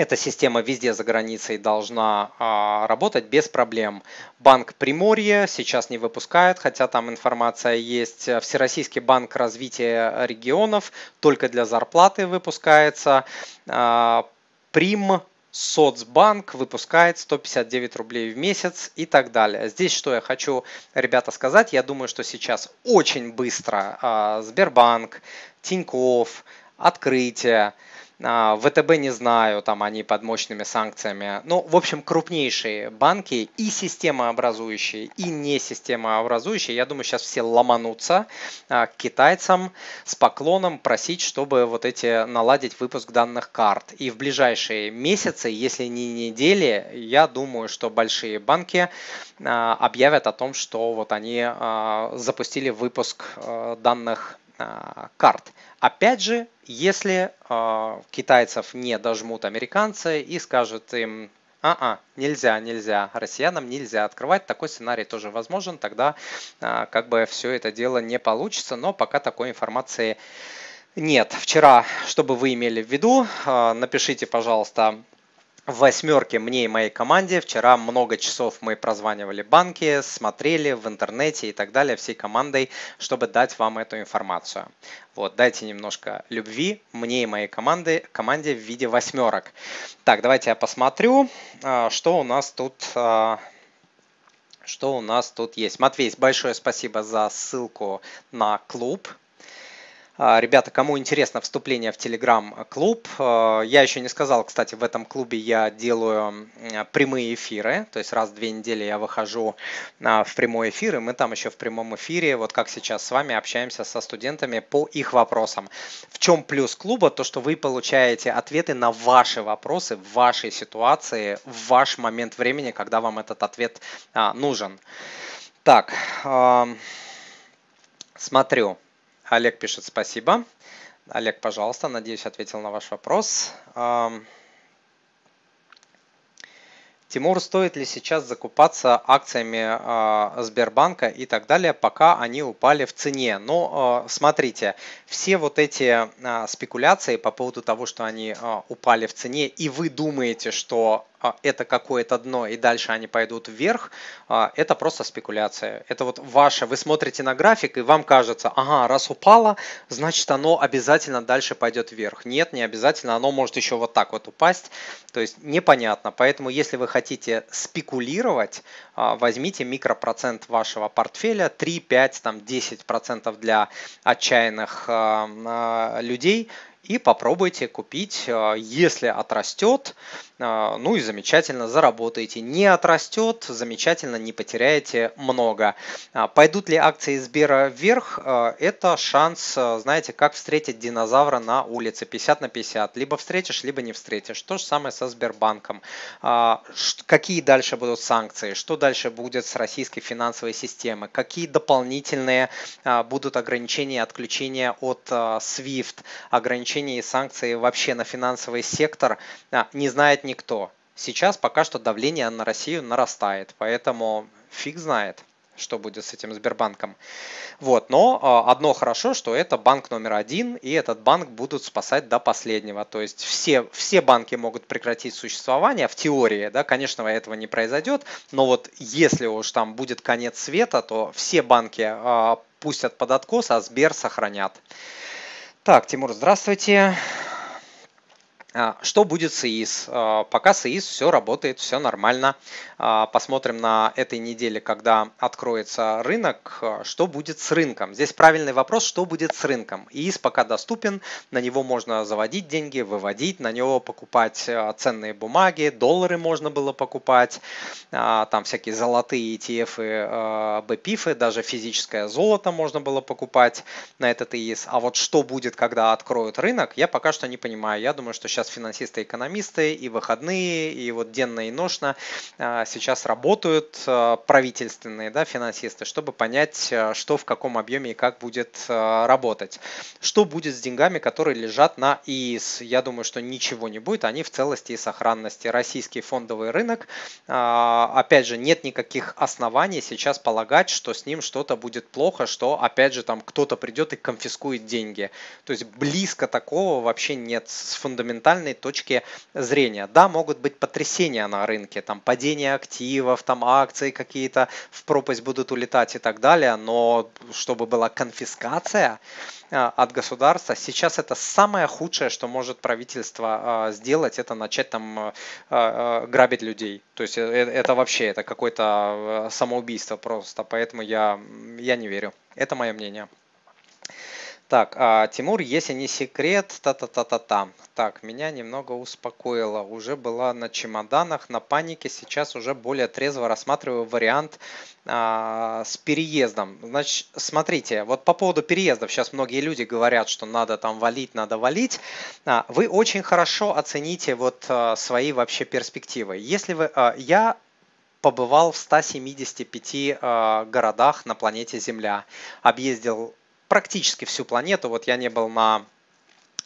эта система везде за границей должна а, работать без проблем. Банк Приморье сейчас не выпускает, хотя там информация есть. Всероссийский банк развития регионов только для зарплаты выпускается. А, Прим Соцбанк выпускает 159 рублей в месяц и так далее. Здесь что я хочу, ребята, сказать. Я думаю, что сейчас очень быстро а, Сбербанк, Тиньков, Открытие, ВТБ не знаю, там они под мощными санкциями. Ну, в общем, крупнейшие банки и системообразующие, и не системообразующие, я думаю, сейчас все ломанутся а, к китайцам с поклоном просить, чтобы вот эти наладить выпуск данных карт. И в ближайшие месяцы, если не недели, я думаю, что большие банки а, объявят о том, что вот они запустили выпуск данных карт. Опять же, если э, китайцев не дожмут американцы и скажут им, а-а, нельзя, нельзя, россиянам нельзя открывать, такой сценарий тоже возможен, тогда э, как бы все это дело не получится, но пока такой информации нет. Вчера, чтобы вы имели в виду, э, напишите, пожалуйста, в восьмерке мне и моей команде. Вчера много часов мы прозванивали банки, смотрели в интернете и так далее всей командой, чтобы дать вам эту информацию. Вот, дайте немножко любви мне и моей команды, команде в виде восьмерок. Так, давайте я посмотрю, а, что у нас тут а, что у нас тут есть. Матвей, большое спасибо за ссылку на клуб. А, ребята, кому интересно вступление в Telegram-клуб, а, я еще не сказал, кстати, в этом клубе я делаю прямые эфиры, то есть раз в две недели я выхожу а, в прямой эфир, и мы там еще в прямом эфире, вот как сейчас с вами, общаемся со студентами по их вопросам. В чем плюс клуба? То, что вы получаете ответы на ваши вопросы в вашей ситуации, в ваш момент времени, когда вам этот ответ нужен. Так, смотрю. Олег пишет спасибо. Олег, пожалуйста, надеюсь, ответил на ваш вопрос. Тимур, стоит ли сейчас закупаться акциями э, Сбербанка и так далее, пока они упали в цене? Но э, смотрите, все вот эти э, спекуляции по поводу того, что они упали в цене, и вы думаете, что а, это какое-то дно и дальше они пойдут вверх, а, это просто спекуляция. Это вот ваше, вы смотрите на график и вам кажется, ага, раз упало, значит оно обязательно дальше пойдет вверх. Нет, не обязательно, оно может еще вот так вот упасть. То есть непонятно. Поэтому если вы хотите спекулировать, а, возьмите микропроцент вашего портфеля, 3, 5, там 10% для отчаянных людей и попробуйте купить, если отрастет, а, ну и замечательно заработаете. Не отрастет, замечательно, не потеряете много. А, пойдут ли акции Сбера вверх? А, это шанс, знаете, как встретить динозавра на улице 50 на 50. Либо встретишь, либо не встретишь. То же самое со Сбербанком. Какие дальше будут санкции? Что дальше будет с российской финансовой системой? Какие дополнительные будут ограничения, отключения от SWIFT, ограничения и санкции вообще на финансовый сектор? Не знает никто. Сейчас пока что давление на Россию нарастает, поэтому фиг знает что будет с этим Сбербанком. Вот. Но а, одно хорошо, что это банк номер один, и этот банк будут спасать до последнего. То есть все, все банки могут прекратить существование в теории, да, конечно, этого не произойдет, но вот если уж там будет конец света, то все банки а, пустят под откос, а Сбер сохранят. Так, Тимур, здравствуйте. А, что будет с ИИС? А, пока с ИИС все работает, все нормально. А, посмотрим на этой неделе, когда откроется рынок, что будет с рынком. Здесь правильный вопрос, что будет с рынком. ИИС пока доступен, на него можно заводить деньги, выводить, на него покупать ценные бумаги, доллары можно было покупать, там всякие золотые ETF, БПИФы, даже физическое золото можно было покупать на этот ИИС. А вот что будет, когда откроют рынок, я пока что не понимаю. Я думаю, что сейчас сейчас финансисты-экономисты и выходные, и вот денно и ношно а, сейчас работают а, правительственные да, финансисты, чтобы понять, а, что в каком объеме и как будет работать. Что будет с деньгами, которые лежат на ИИС? Я думаю, что ничего не будет, они в целости и сохранности. Российский фондовый рынок, опять же, нет никаких оснований сейчас полагать, что с ним что-то будет плохо, что, опять же, там кто-то придет и конфискует деньги. То есть близко такого вообще нет с фундаментальным фундаментальной точки зрения. Да, могут быть потрясения на рынке, там падение активов, там акции какие-то в пропасть будут улетать и так далее, но чтобы была конфискация а, от государства, сейчас это самое худшее, что может правительство а, сделать, это начать там а, грабить людей. То есть э, э, это вообще, это какое-то самоубийство просто, поэтому я, я не верю. Это мое мнение. Так, а, Тимур, если не секрет, та-та-та-та-та. Так, меня немного успокоило. Уже была на чемоданах, на панике. Сейчас уже более трезво рассматриваю вариант а, с переездом. Значит, смотрите, вот по поводу переездов. Сейчас многие люди говорят, что надо там валить, надо валить. А, вы очень хорошо оцените вот а, свои вообще перспективы. Если вы... А, я побывал в 175 э, городах на планете Земля, объездил практически всю планету. Вот я не был на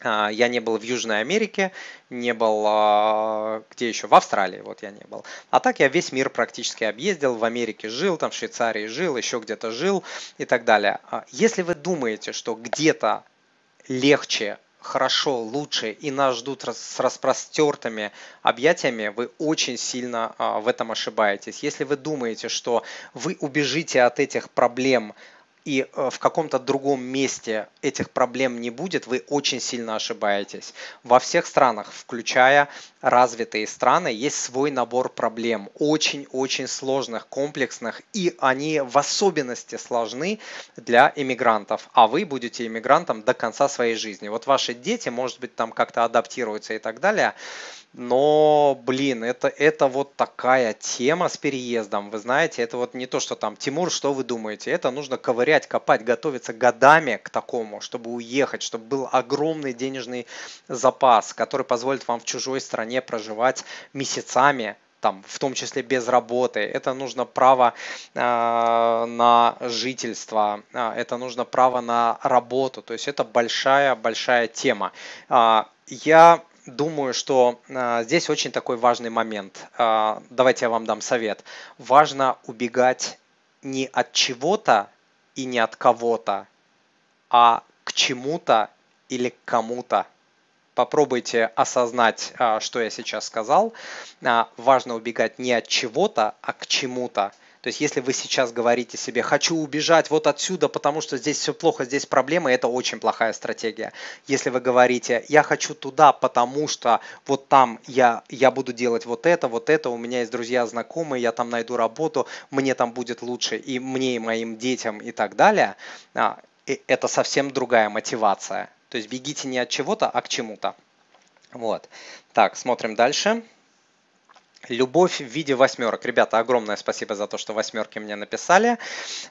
а, я не был в Южной Америке, не был а, где еще, в Австралии, вот я не был. А так я весь мир практически объездил, в Америке жил, там в Швейцарии жил, еще где-то жил и так далее. А, если вы думаете, что где-то легче, хорошо, лучше и нас ждут с распростертыми объятиями, вы очень сильно в этом ошибаетесь. Если вы думаете, что вы убежите от этих проблем и э, в каком-то другом месте этих проблем не будет, вы очень сильно ошибаетесь. Во всех странах, включая развитые страны, есть свой набор проблем, очень-очень сложных, комплексных, и они в особенности сложны для иммигрантов, а вы будете иммигрантом до конца своей жизни. Вот ваши дети, может быть, там как-то адаптируются и так далее, но, блин, это, это вот такая тема с переездом. Вы знаете, это вот не то, что там, Тимур, что вы думаете? Это нужно ковырять, копать, готовиться годами к такому, чтобы уехать, чтобы был огромный денежный запас, который позволит вам в чужой стране проживать месяцами, там, в том числе без работы. Это нужно право э, на жительство, э, это нужно право на работу. То есть это большая-большая тема. Э, я думаю, что э, здесь очень такой важный момент. Э, давайте я вам дам совет. Важно убегать не от чего-то и не от кого-то, а к чему-то или к кому-то. Попробуйте осознать, что я сейчас сказал. Важно убегать не от чего-то, а к чему-то. То есть, если вы сейчас говорите себе, хочу убежать вот отсюда, потому что здесь все плохо, здесь проблемы, это очень плохая стратегия. Если вы говорите, я хочу туда, потому что вот там я, я буду делать вот это, вот это, у меня есть друзья, знакомые, я там найду работу, мне там будет лучше, и мне, и моим детям, и так далее, а, это совсем другая мотивация. То есть, бегите не от чего-то, а к чему-то. Вот. Так, смотрим дальше. Любовь в виде восьмерок. Ребята, огромное спасибо за то, что восьмерки мне написали.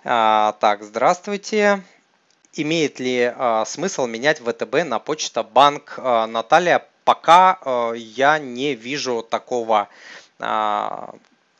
А, так, здравствуйте. Имеет ли а, смысл менять ВТБ на почта банк? А, Наталья, пока а, я не вижу такого а,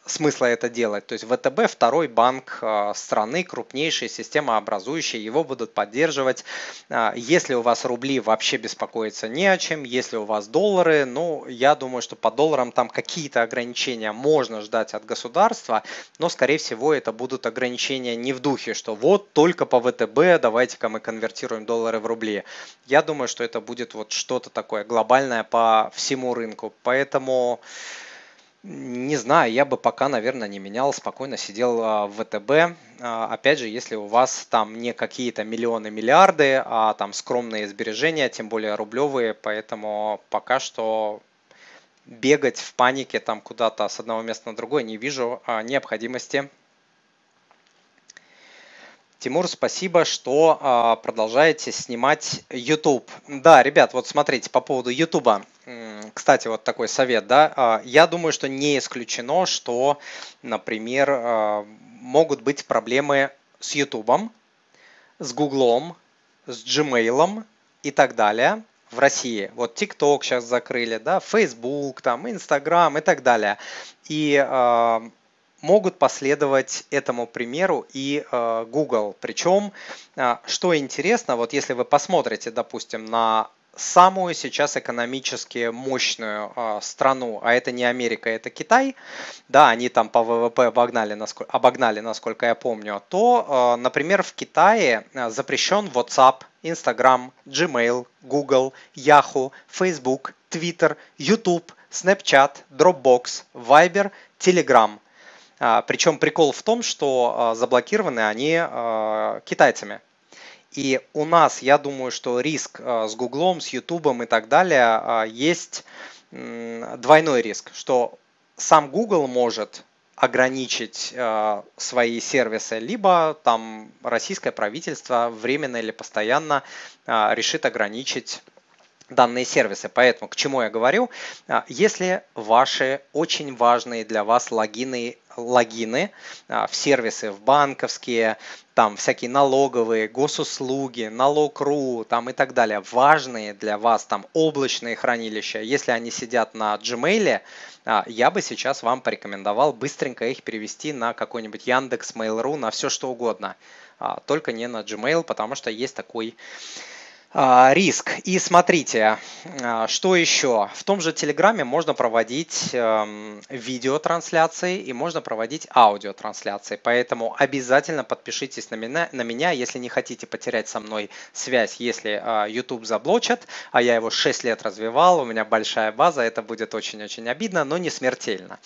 смысла это делать. То есть ВТБ второй банк а, страны, крупнейший, системообразующий, его будут поддерживать. А, если у вас рубли, вообще беспокоиться не о чем. Если у вас доллары, ну, я думаю, что по долларам там какие-то ограничения можно ждать от государства, но, скорее всего, это будут ограничения не в духе, что вот только по ВТБ давайте-ка мы конвертируем доллары в рубли. Я думаю, что это будет вот что-то такое глобальное по всему рынку. Поэтому Не знаю, я бы пока, наверное, не менял, спокойно сидел а, в ВТБ. А, опять же, если у вас там не какие-то миллионы, миллиарды, а там скромные сбережения, тем более рублевые, поэтому пока что бегать в панике там куда-то с одного места на другое не вижу а, необходимости. Тимур, спасибо, что продолжаете снимать YouTube. Да, ребят, вот смотрите, по поводу YouTube. Кстати, вот такой совет, да. А, я думаю, что не исключено, что, например, а, могут быть проблемы с YouTube, с Google, с Gmail и так далее в России. Вот TikTok сейчас закрыли, да, Facebook, там, Instagram и так далее. И могут последовать этому примеру и э, Google. Причем, э, что интересно, вот если вы посмотрите, допустим, на самую сейчас экономически мощную э, страну, а это не Америка, это Китай, да, они там по ВВП обогнали, насколько, обогнали, насколько я помню, то, э, например, в Китае запрещен WhatsApp, Instagram, Gmail, Google, Yahoo, Facebook, Twitter, YouTube, Snapchat, Dropbox, Viber, Telegram. А, Причем прикол в том, что а, заблокированы они а, китайцами. И у нас, я думаю, что риск с Гуглом, с Ютубом и так далее есть двойной риск, что сам Google может ограничить свои сервисы, либо там российское правительство временно или постоянно решит ограничить данные сервисы. Поэтому к чему я говорю? А, если ваши очень важные для вас логины, логины а, в сервисы, в банковские, там всякие налоговые, госуслуги, налог.ру там и так далее, важные для вас там облачные хранилища, если они сидят на Gmail, а, я бы сейчас вам порекомендовал быстренько их перевести на какой-нибудь Яндекс, Mail.ru, на все что угодно. Только не на Gmail, потому что есть такой а, риск. И смотрите, а, что еще? В том же Телеграме можно проводить эм, видеотрансляции и можно проводить аудиотрансляции. Поэтому обязательно подпишитесь на меня, на меня, если не хотите потерять со мной связь, если а, YouTube заблочат, а я его 6 лет развивал, у меня большая база, это будет очень-очень обидно, но не смертельно.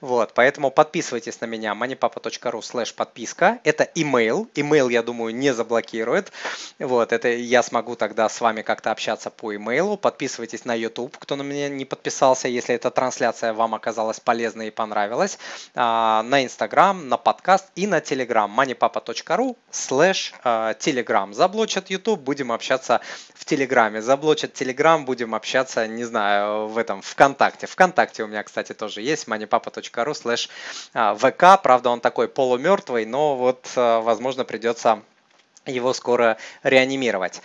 Вот, поэтому подписывайтесь на меня moneypapa.ru slash подписка. Это email. Email, я думаю, не заблокирует. Вот, это я смогу так тогда с вами как-то общаться по имейлу. Подписывайтесь на YouTube, кто на меня не подписался, если эта трансляция вам оказалась полезной и понравилась. А, на Instagram, на подкаст и на Telegram. moneypapa.ru slash а, Telegram. Заблочат YouTube, будем общаться в Телеграме. Заблочат Telegram, будем общаться, не знаю, в этом, ВКонтакте. ВКонтакте у меня, кстати, тоже есть. moneypapa.ru slash ВК. А, Правда, он такой полумертвый, но вот, возможно, придется его скоро реанимировать.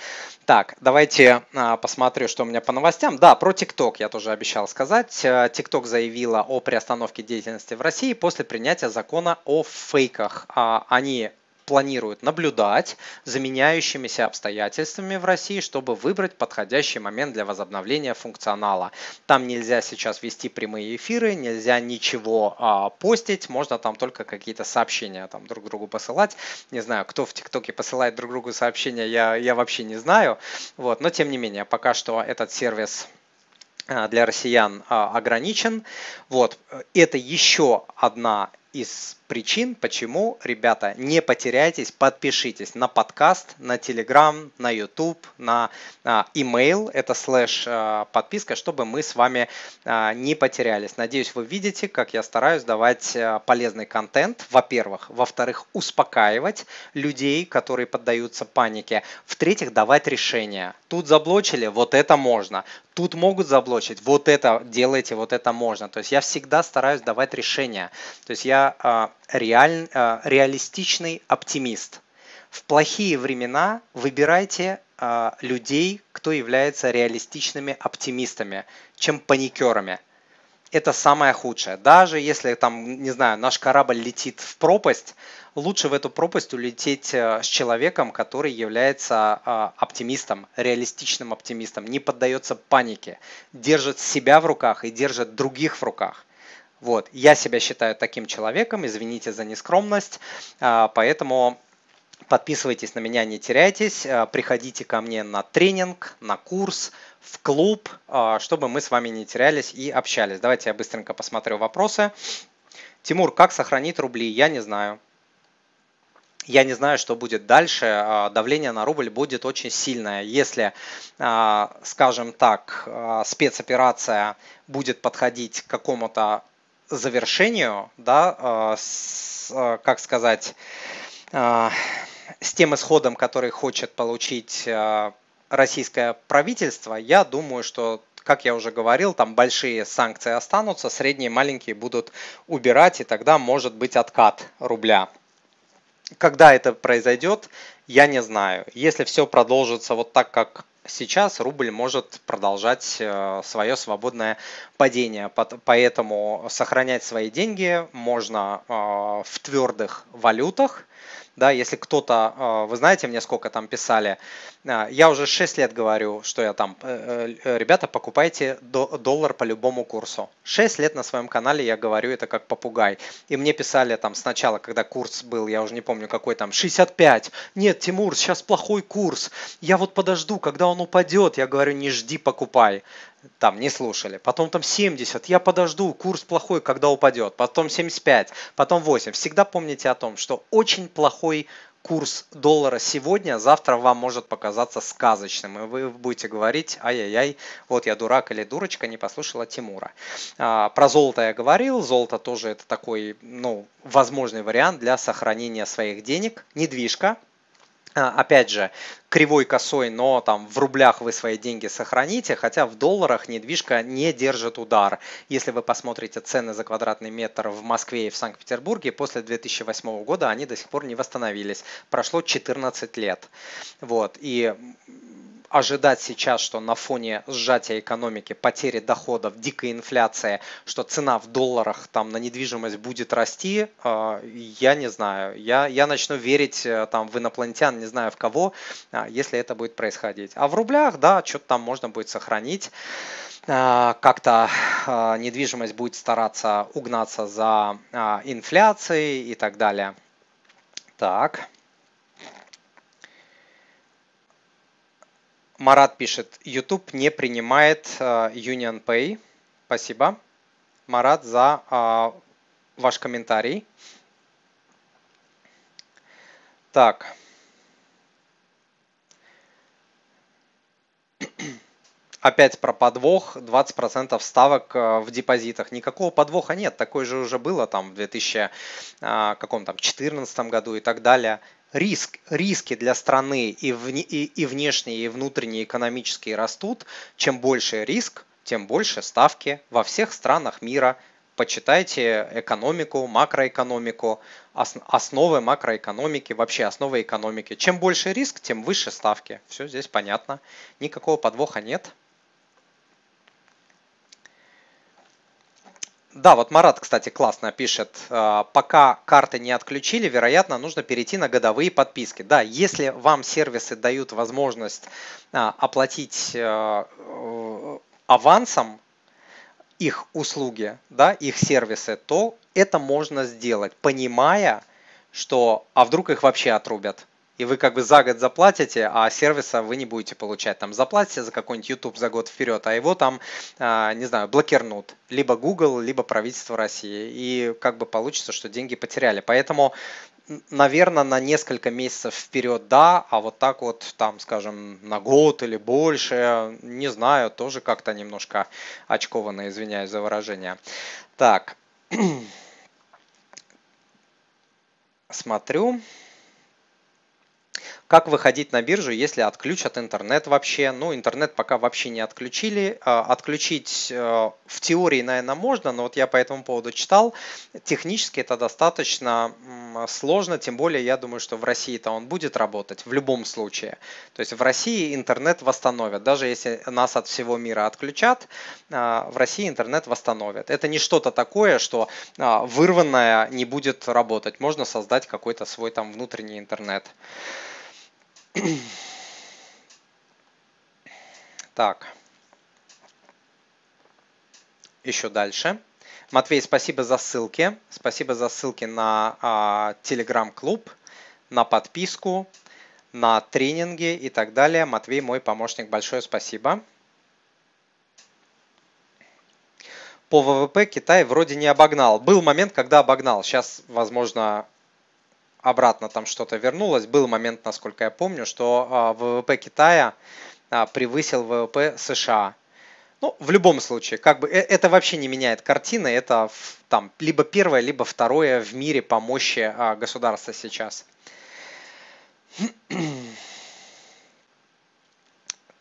Так, давайте а, посмотрю, что у меня по новостям. Да, про TikTok я тоже обещал сказать. TikTok э, заявила о приостановке деятельности в России после принятия закона о фейках. А, они планируют наблюдать за меняющимися обстоятельствами в России, чтобы выбрать подходящий момент для возобновления функционала. Там нельзя сейчас вести прямые эфиры, нельзя ничего а, постить, можно там только какие-то сообщения там друг другу посылать. Не знаю, кто в ТикТоке посылает друг другу сообщения, я, я вообще не знаю. Вот, но тем не менее, пока что этот сервис а, для россиян а, ограничен. Вот, это еще одна из причин, почему, ребята, не потеряйтесь, подпишитесь на подкаст, на Телеграм, на YouTube, на а, email, это слэш а, подписка, чтобы мы с вами а, не потерялись. Надеюсь, вы видите, как я стараюсь давать полезный контент, во-первых. Во-вторых, успокаивать людей, которые поддаются панике. В-третьих, давать решения. Тут заблочили, вот это можно. Тут могут заблочить, вот это делайте, вот это можно. То есть я всегда стараюсь давать решения. То есть я а, реаль, э, реалистичный оптимист. В плохие времена выбирайте э, людей, кто является реалистичными оптимистами, чем паникерами. Это самое худшее. Даже если там, не знаю, наш корабль летит в пропасть, лучше в эту пропасть улететь э, с человеком, который является оптимистом, реалистичным оптимистом, не поддается панике, держит себя в руках и держит других в руках. Вот, я себя считаю таким человеком, извините за нескромность, а, поэтому Подписывайтесь на меня, не теряйтесь. Э, приходите ко мне на тренинг, на курс, в клуб, э, чтобы мы с вами не терялись и общались. Давайте я быстренько посмотрю вопросы. Тимур, как сохранить рубли? Я не знаю. Я не знаю, что будет дальше. Э, давление на рубль будет очень сильное. Если, скажем так, спецоперация будет подходить к какому-то завершению, да, как сказать, с тем исходом, который хочет получить э, российское правительство, я думаю, что как я уже говорил, там большие санкции останутся, средние маленькие будут убирать, и тогда может быть откат рубля. Когда это произойдет, я не знаю. Если все продолжится вот так, как сейчас, рубль может продолжать э, свое свободное падение. Поэтому сохранять свои деньги можно э, в твердых валютах, да, если кто-то, а, вы знаете, мне сколько там писали, я уже 6 лет говорю, что я там, э, э, ребята, покупайте доллар по любому курсу. 6 лет на своем канале я говорю это как попугай. И мне писали там сначала, когда курс был, я уже не помню какой там, 65. Нет, Тимур, сейчас плохой курс. Я вот подожду, когда он упадет. Я говорю, не жди, покупай там не слушали. Потом там 70, я подожду, курс плохой, когда упадет. Потом 75, потом 8. Всегда помните о том, что очень плохой курс доллара сегодня, завтра вам может показаться сказочным. И вы будете говорить, ай-яй-яй, вот я дурак или дурочка, не послушала Тимура. А, про золото я говорил. Золото тоже это такой, ну, возможный вариант для сохранения своих денег. Недвижка, опять же, кривой косой, но там в рублях вы свои деньги сохраните, хотя в долларах недвижка не держит удар. Если вы посмотрите цены за квадратный метр в Москве и в Санкт-Петербурге, после 2008 года они до сих пор не восстановились. Прошло 14 лет. Вот. И ожидать сейчас, что на фоне сжатия экономики, потери доходов, дикой инфляции, что цена в долларах там на недвижимость будет расти, э, я не знаю. Я, я начну верить э, там в инопланетян, не знаю в кого, э, если это будет происходить. А в рублях, да, что-то там можно будет сохранить как-то недвижимость будет стараться угнаться за инфляцией и так далее. Так. Марат пишет, YouTube не принимает uh, Union Pay. Спасибо, Марат, за uh, ваш комментарий. Так. Опять про подвох, 20% ставок э, в депозитах. Никакого подвоха нет, такое же уже было там в 2014 году и так далее риск, риски для страны и, вне, и, и внешние, и внутренние экономические растут, чем больше риск, тем больше ставки во всех странах мира. Почитайте экономику, макроэкономику, основы макроэкономики, вообще основы экономики. Чем больше риск, тем выше ставки. Все здесь понятно. Никакого подвоха нет. Да, вот Марат, кстати, классно пишет, э, пока карты не отключили, вероятно, нужно перейти на годовые подписки. Да, если вам сервисы дают возможность э, оплатить э, авансом их услуги, да, их сервисы, то это можно сделать, понимая, что, а вдруг их вообще отрубят и вы как бы за год заплатите, а сервиса вы не будете получать. Там заплатите за какой-нибудь YouTube за год вперед, а его там, а, не знаю, блокирнут. Либо Google, либо правительство России. И как бы получится, что деньги потеряли. Поэтому наверное, на несколько месяцев вперед, да, а вот так вот, там, скажем, на год или больше, не знаю, тоже как-то немножко очкованно, извиняюсь за выражение. Так, смотрю. Как выходить на биржу, если отключат интернет вообще? Ну, интернет пока вообще не отключили. А, отключить э, в теории, наверное, можно, но вот я по этому поводу читал. Технически это достаточно сложно, тем более я думаю, что в России-то он будет работать в любом случае. То есть в России интернет восстановят. Даже если нас от всего мира отключат, а, в России интернет восстановят. Это не что-то такое, что а, вырванное не будет работать. Можно создать какой-то свой там внутренний интернет. Так. Еще дальше. Матвей, спасибо за ссылки. Спасибо за ссылки на а, телеграм-клуб, на подписку, на тренинги и так далее. Матвей, мой помощник, большое спасибо. По ВВП Китай вроде не обогнал. Был момент, когда обогнал. Сейчас, возможно, обратно там что-то вернулось. Был момент, насколько я помню, что а, ВВП Китая а, превысил ВВП США. Ну, в любом случае, как бы э, это вообще не меняет картины, это там либо первое, либо второе в мире по мощи а, государства сейчас.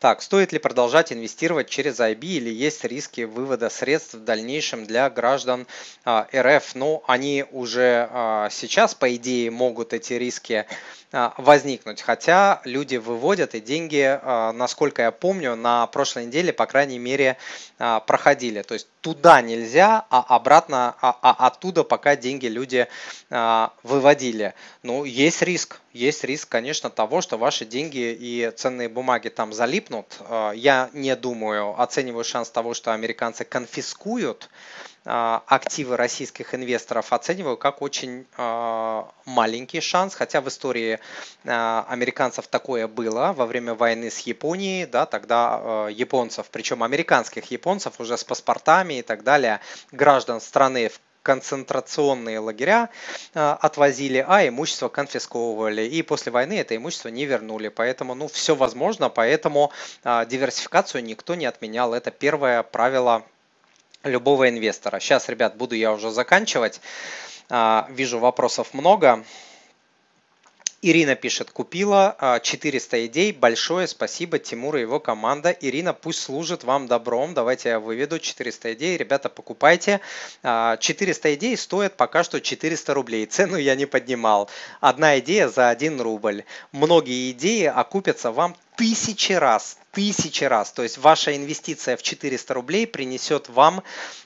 Так, стоит ли продолжать инвестировать через IB или есть риски вывода средств в дальнейшем для граждан а, РФ? Ну, они уже а, сейчас, по идее, могут эти риски а, возникнуть. Хотя люди выводят и деньги, насколько я помню, на прошлой неделе, по крайней мере, проходили. То есть туда нельзя, а обратно, а, а оттуда пока деньги люди выводили. Ну, есть риск, есть риск, конечно, того, что ваши деньги и ценные бумаги там залипнут. Я не думаю, оцениваю шанс того, что американцы конфискуют а, активы российских инвесторов оцениваю как очень а, маленький шанс, хотя в истории американцев такое было во время войны с Японией, да, тогда японцев, причем американских японцев уже с паспортами и так далее, граждан страны в концентрационные лагеря отвозили, а имущество конфисковывали. И после войны это имущество не вернули. Поэтому ну, все возможно, поэтому диверсификацию никто не отменял. Это первое правило любого инвестора. Сейчас, ребят, буду я уже заканчивать. А, вижу вопросов много. Ирина пишет, купила 400 а, идей. Большое спасибо Тимуру и его команда. Ирина, пусть служит вам добром. Давайте я выведу 400 идей. Ребята, покупайте. 400 а, идей стоят пока что 400 рублей. Цену я не поднимал. Одна идея за 1 рубль. Многие идеи окупятся вам тысячи раз, тысячи раз. То есть ваша инвестиция в 400 рублей принесет вам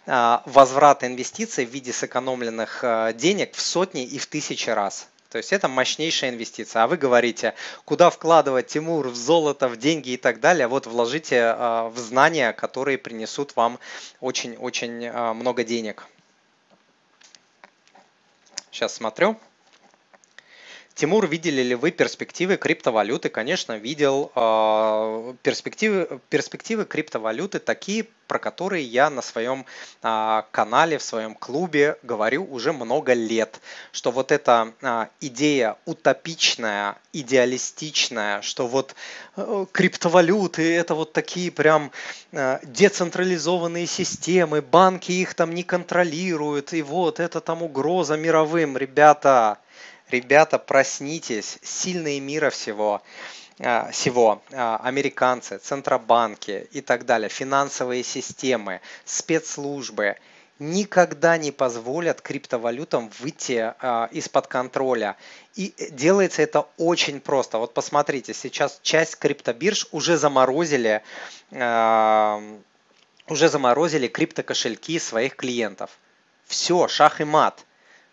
а, возврат инвестиций в виде сэкономленных денег в сотни и в тысячи раз. То есть это мощнейшая инвестиция. А вы говорите, куда вкладывать, Тимур, в золото, в деньги и так далее. Вот вложите а, в знания, которые принесут вам очень-очень много денег. Сейчас смотрю. Тимур, видели ли вы перспективы криптовалюты? Конечно, видел э, перспективы, перспективы криптовалюты такие, про которые я на своем э, канале, в своем клубе говорю уже много лет, что вот эта э, идея утопичная, идеалистичная, что вот э, криптовалюты это вот такие прям э, децентрализованные системы, банки их там не контролируют, и вот это там угроза мировым, ребята ребята, проснитесь, сильные мира всего, а, всего, а, американцы, центробанки и так далее, финансовые системы, спецслужбы никогда не позволят криптовалютам выйти а, из-под контроля. И делается это очень просто. Вот посмотрите, сейчас часть криптобирж уже заморозили, уже заморозили криптокошельки своих клиентов. Все, шах и мат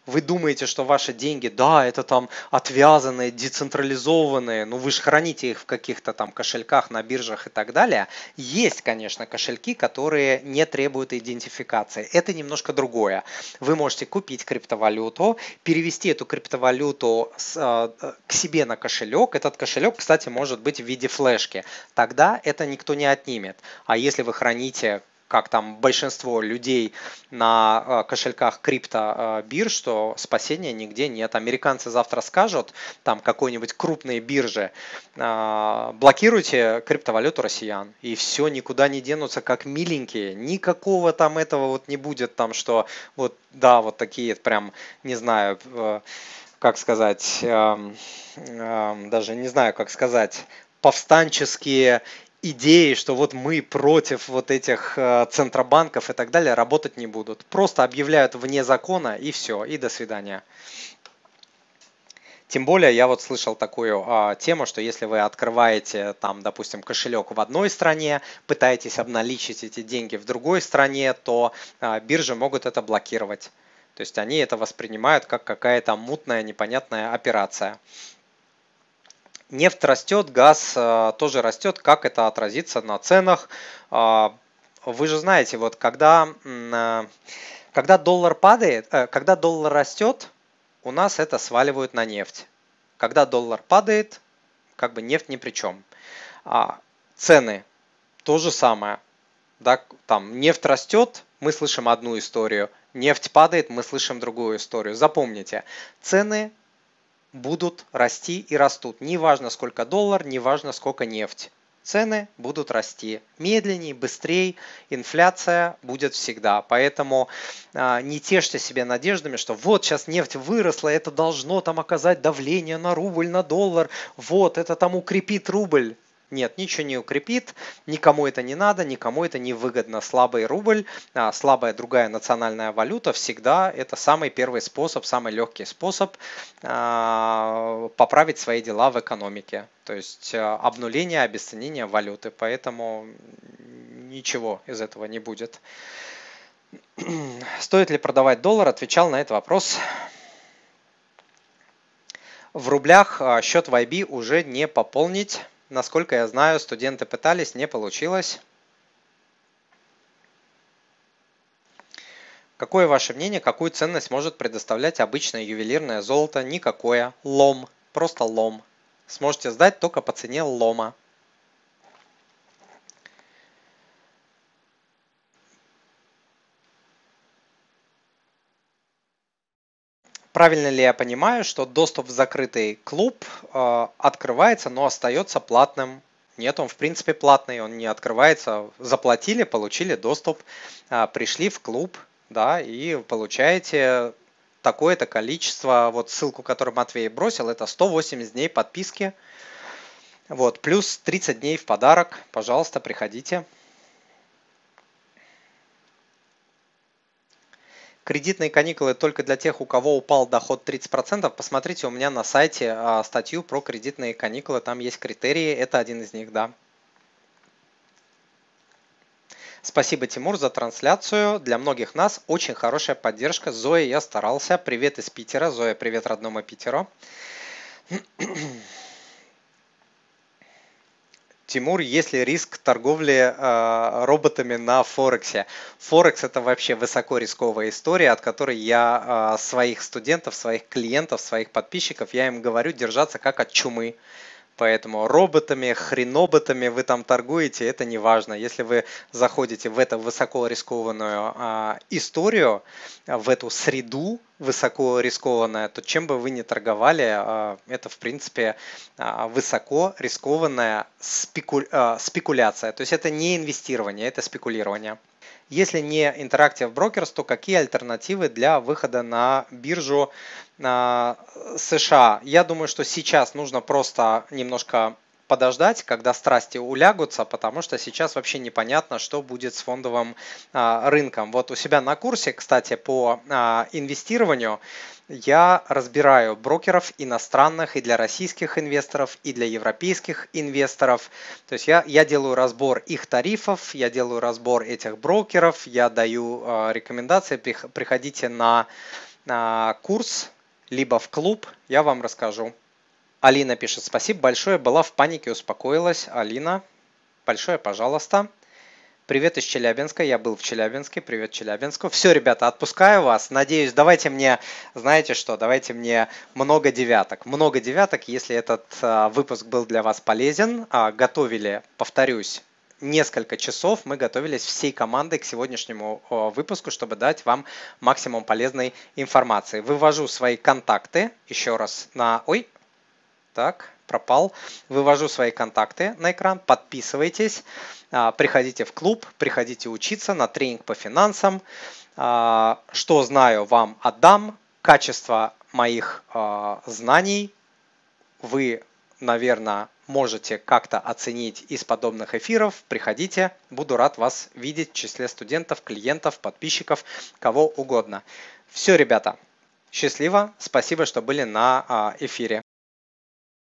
вы думаете, что ваши деньги, да, это там отвязанные, децентрализованные, ну вы же храните их в каких-то там кошельках на биржах и так далее. Есть, конечно, кошельки, которые не требуют идентификации. Это немножко другое. Вы можете купить криптовалюту, перевести эту криптовалюту с, э, к себе на кошелек. Этот кошелек, кстати, может быть в виде флешки. Тогда это никто не отнимет. А если вы храните как там большинство людей на э, кошельках крипто э, бирж, что спасения нигде нет. Американцы завтра скажут, там какой-нибудь крупные биржи, э, блокируйте криптовалюту россиян, и все, никуда не денутся, как миленькие. Никакого там этого вот не будет, там что вот, да, вот такие прям, не знаю, как сказать, эм, эм, даже не знаю, как сказать, повстанческие идеи, что вот мы против вот этих э, центробанков и так далее работать не будут. Просто объявляют вне закона и все, и до свидания. Тем более я вот слышал такую а, тему, что если вы открываете там, допустим, кошелек в одной стране, пытаетесь обналичить эти деньги в другой стране, то а, биржи могут это блокировать. То есть они это воспринимают как какая-то мутная, непонятная операция нефть растет, газ э, тоже растет, как это отразится на ценах. А, вы же знаете, вот когда, э, когда доллар падает, э, когда доллар растет, у нас это сваливают на нефть. Когда доллар падает, как бы нефть ни при чем. А цены то же самое. Да, там нефть растет, мы слышим одну историю, нефть падает, мы слышим другую историю. Запомните, цены будут расти и растут. Неважно сколько доллар, неважно сколько нефть. Цены будут расти медленнее, быстрее, инфляция будет всегда. Поэтому а, не тешьте себе надеждами, что вот сейчас нефть выросла, это должно там оказать давление на рубль, на доллар, вот это там укрепит рубль. Нет, ничего не укрепит, никому это не надо, никому это не выгодно. Слабый рубль, а, слабая другая национальная валюта всегда это самый первый способ, самый легкий способ а, поправить свои дела в экономике. То есть а, обнуление, обесценение валюты. Поэтому ничего из этого не будет. Стоит ли продавать доллар? Отвечал на этот вопрос. В рублях счет в IB уже не пополнить. Насколько я знаю, студенты пытались, не получилось. Какое ваше мнение, какую ценность может предоставлять обычное ювелирное золото? Никакое. Лом. Просто лом. Сможете сдать только по цене лома. Правильно ли я понимаю, что доступ в закрытый клуб э, открывается, но остается платным? Нет, он в принципе платный, он не открывается. Заплатили, получили доступ, э, пришли в клуб, да, и получаете такое-то количество. Вот ссылку, которую Матвей бросил, это 180 дней подписки. Вот, плюс 30 дней в подарок. Пожалуйста, приходите. Кредитные каникулы только для тех, у кого упал доход 30%. Посмотрите у меня на сайте а, статью про кредитные каникулы. Там есть критерии. Это один из них, да. Спасибо, Тимур, за трансляцию. Для многих нас очень хорошая поддержка. Зоя, я старался. Привет из Питера. Зоя, привет родному Питеру. Тимур, есть ли риск торговли э, роботами на Форексе? Форекс это вообще высоко рисковая история, от которой я э, своих студентов, своих клиентов, своих подписчиков, я им говорю держаться как от чумы. Поэтому роботами, хреноботами вы там торгуете, это не важно. Если вы заходите в эту высоко рискованную а, историю, в эту среду высоко рискованная, то чем бы вы ни торговали, а, это в принципе а, высоко рискованная спеку... а, спекуляция. То есть это не инвестирование, это спекулирование. Если не Interactive Brokers, то какие альтернативы для выхода на биржу на США? Я думаю, что сейчас нужно просто немножко подождать, когда страсти улягутся, потому что сейчас вообще непонятно, что будет с фондовым а, рынком. Вот у себя на курсе, кстати, по а, инвестированию я разбираю брокеров иностранных и для российских инвесторов, и для европейских инвесторов. То есть я, я делаю разбор их тарифов, я делаю разбор этих брокеров, я даю э, рекомендации. Приходите на, на курс, либо в клуб, я вам расскажу. Алина пишет, спасибо большое, была в панике, успокоилась. Алина, большое пожалуйста. Привет из Челябинска, я был в Челябинске, привет Челябинску. Все, ребята, отпускаю вас. Надеюсь, давайте мне, знаете что, давайте мне много девяток. Много девяток, если этот а, выпуск был для вас полезен. А, готовили, повторюсь, несколько часов мы готовились всей командой к сегодняшнему выпуску, чтобы дать вам максимум полезной информации. Вывожу свои контакты еще раз на... Ой, так, пропал. Вывожу свои контакты на экран, подписывайтесь. А, приходите в клуб, приходите учиться на тренинг по финансам. А, что знаю, вам отдам. Качество моих а, знаний вы, наверное, можете как-то оценить из подобных эфиров. Приходите, буду рад вас видеть в числе студентов, клиентов, подписчиков, кого угодно. Все, ребята, счастливо, спасибо, что были на эфире.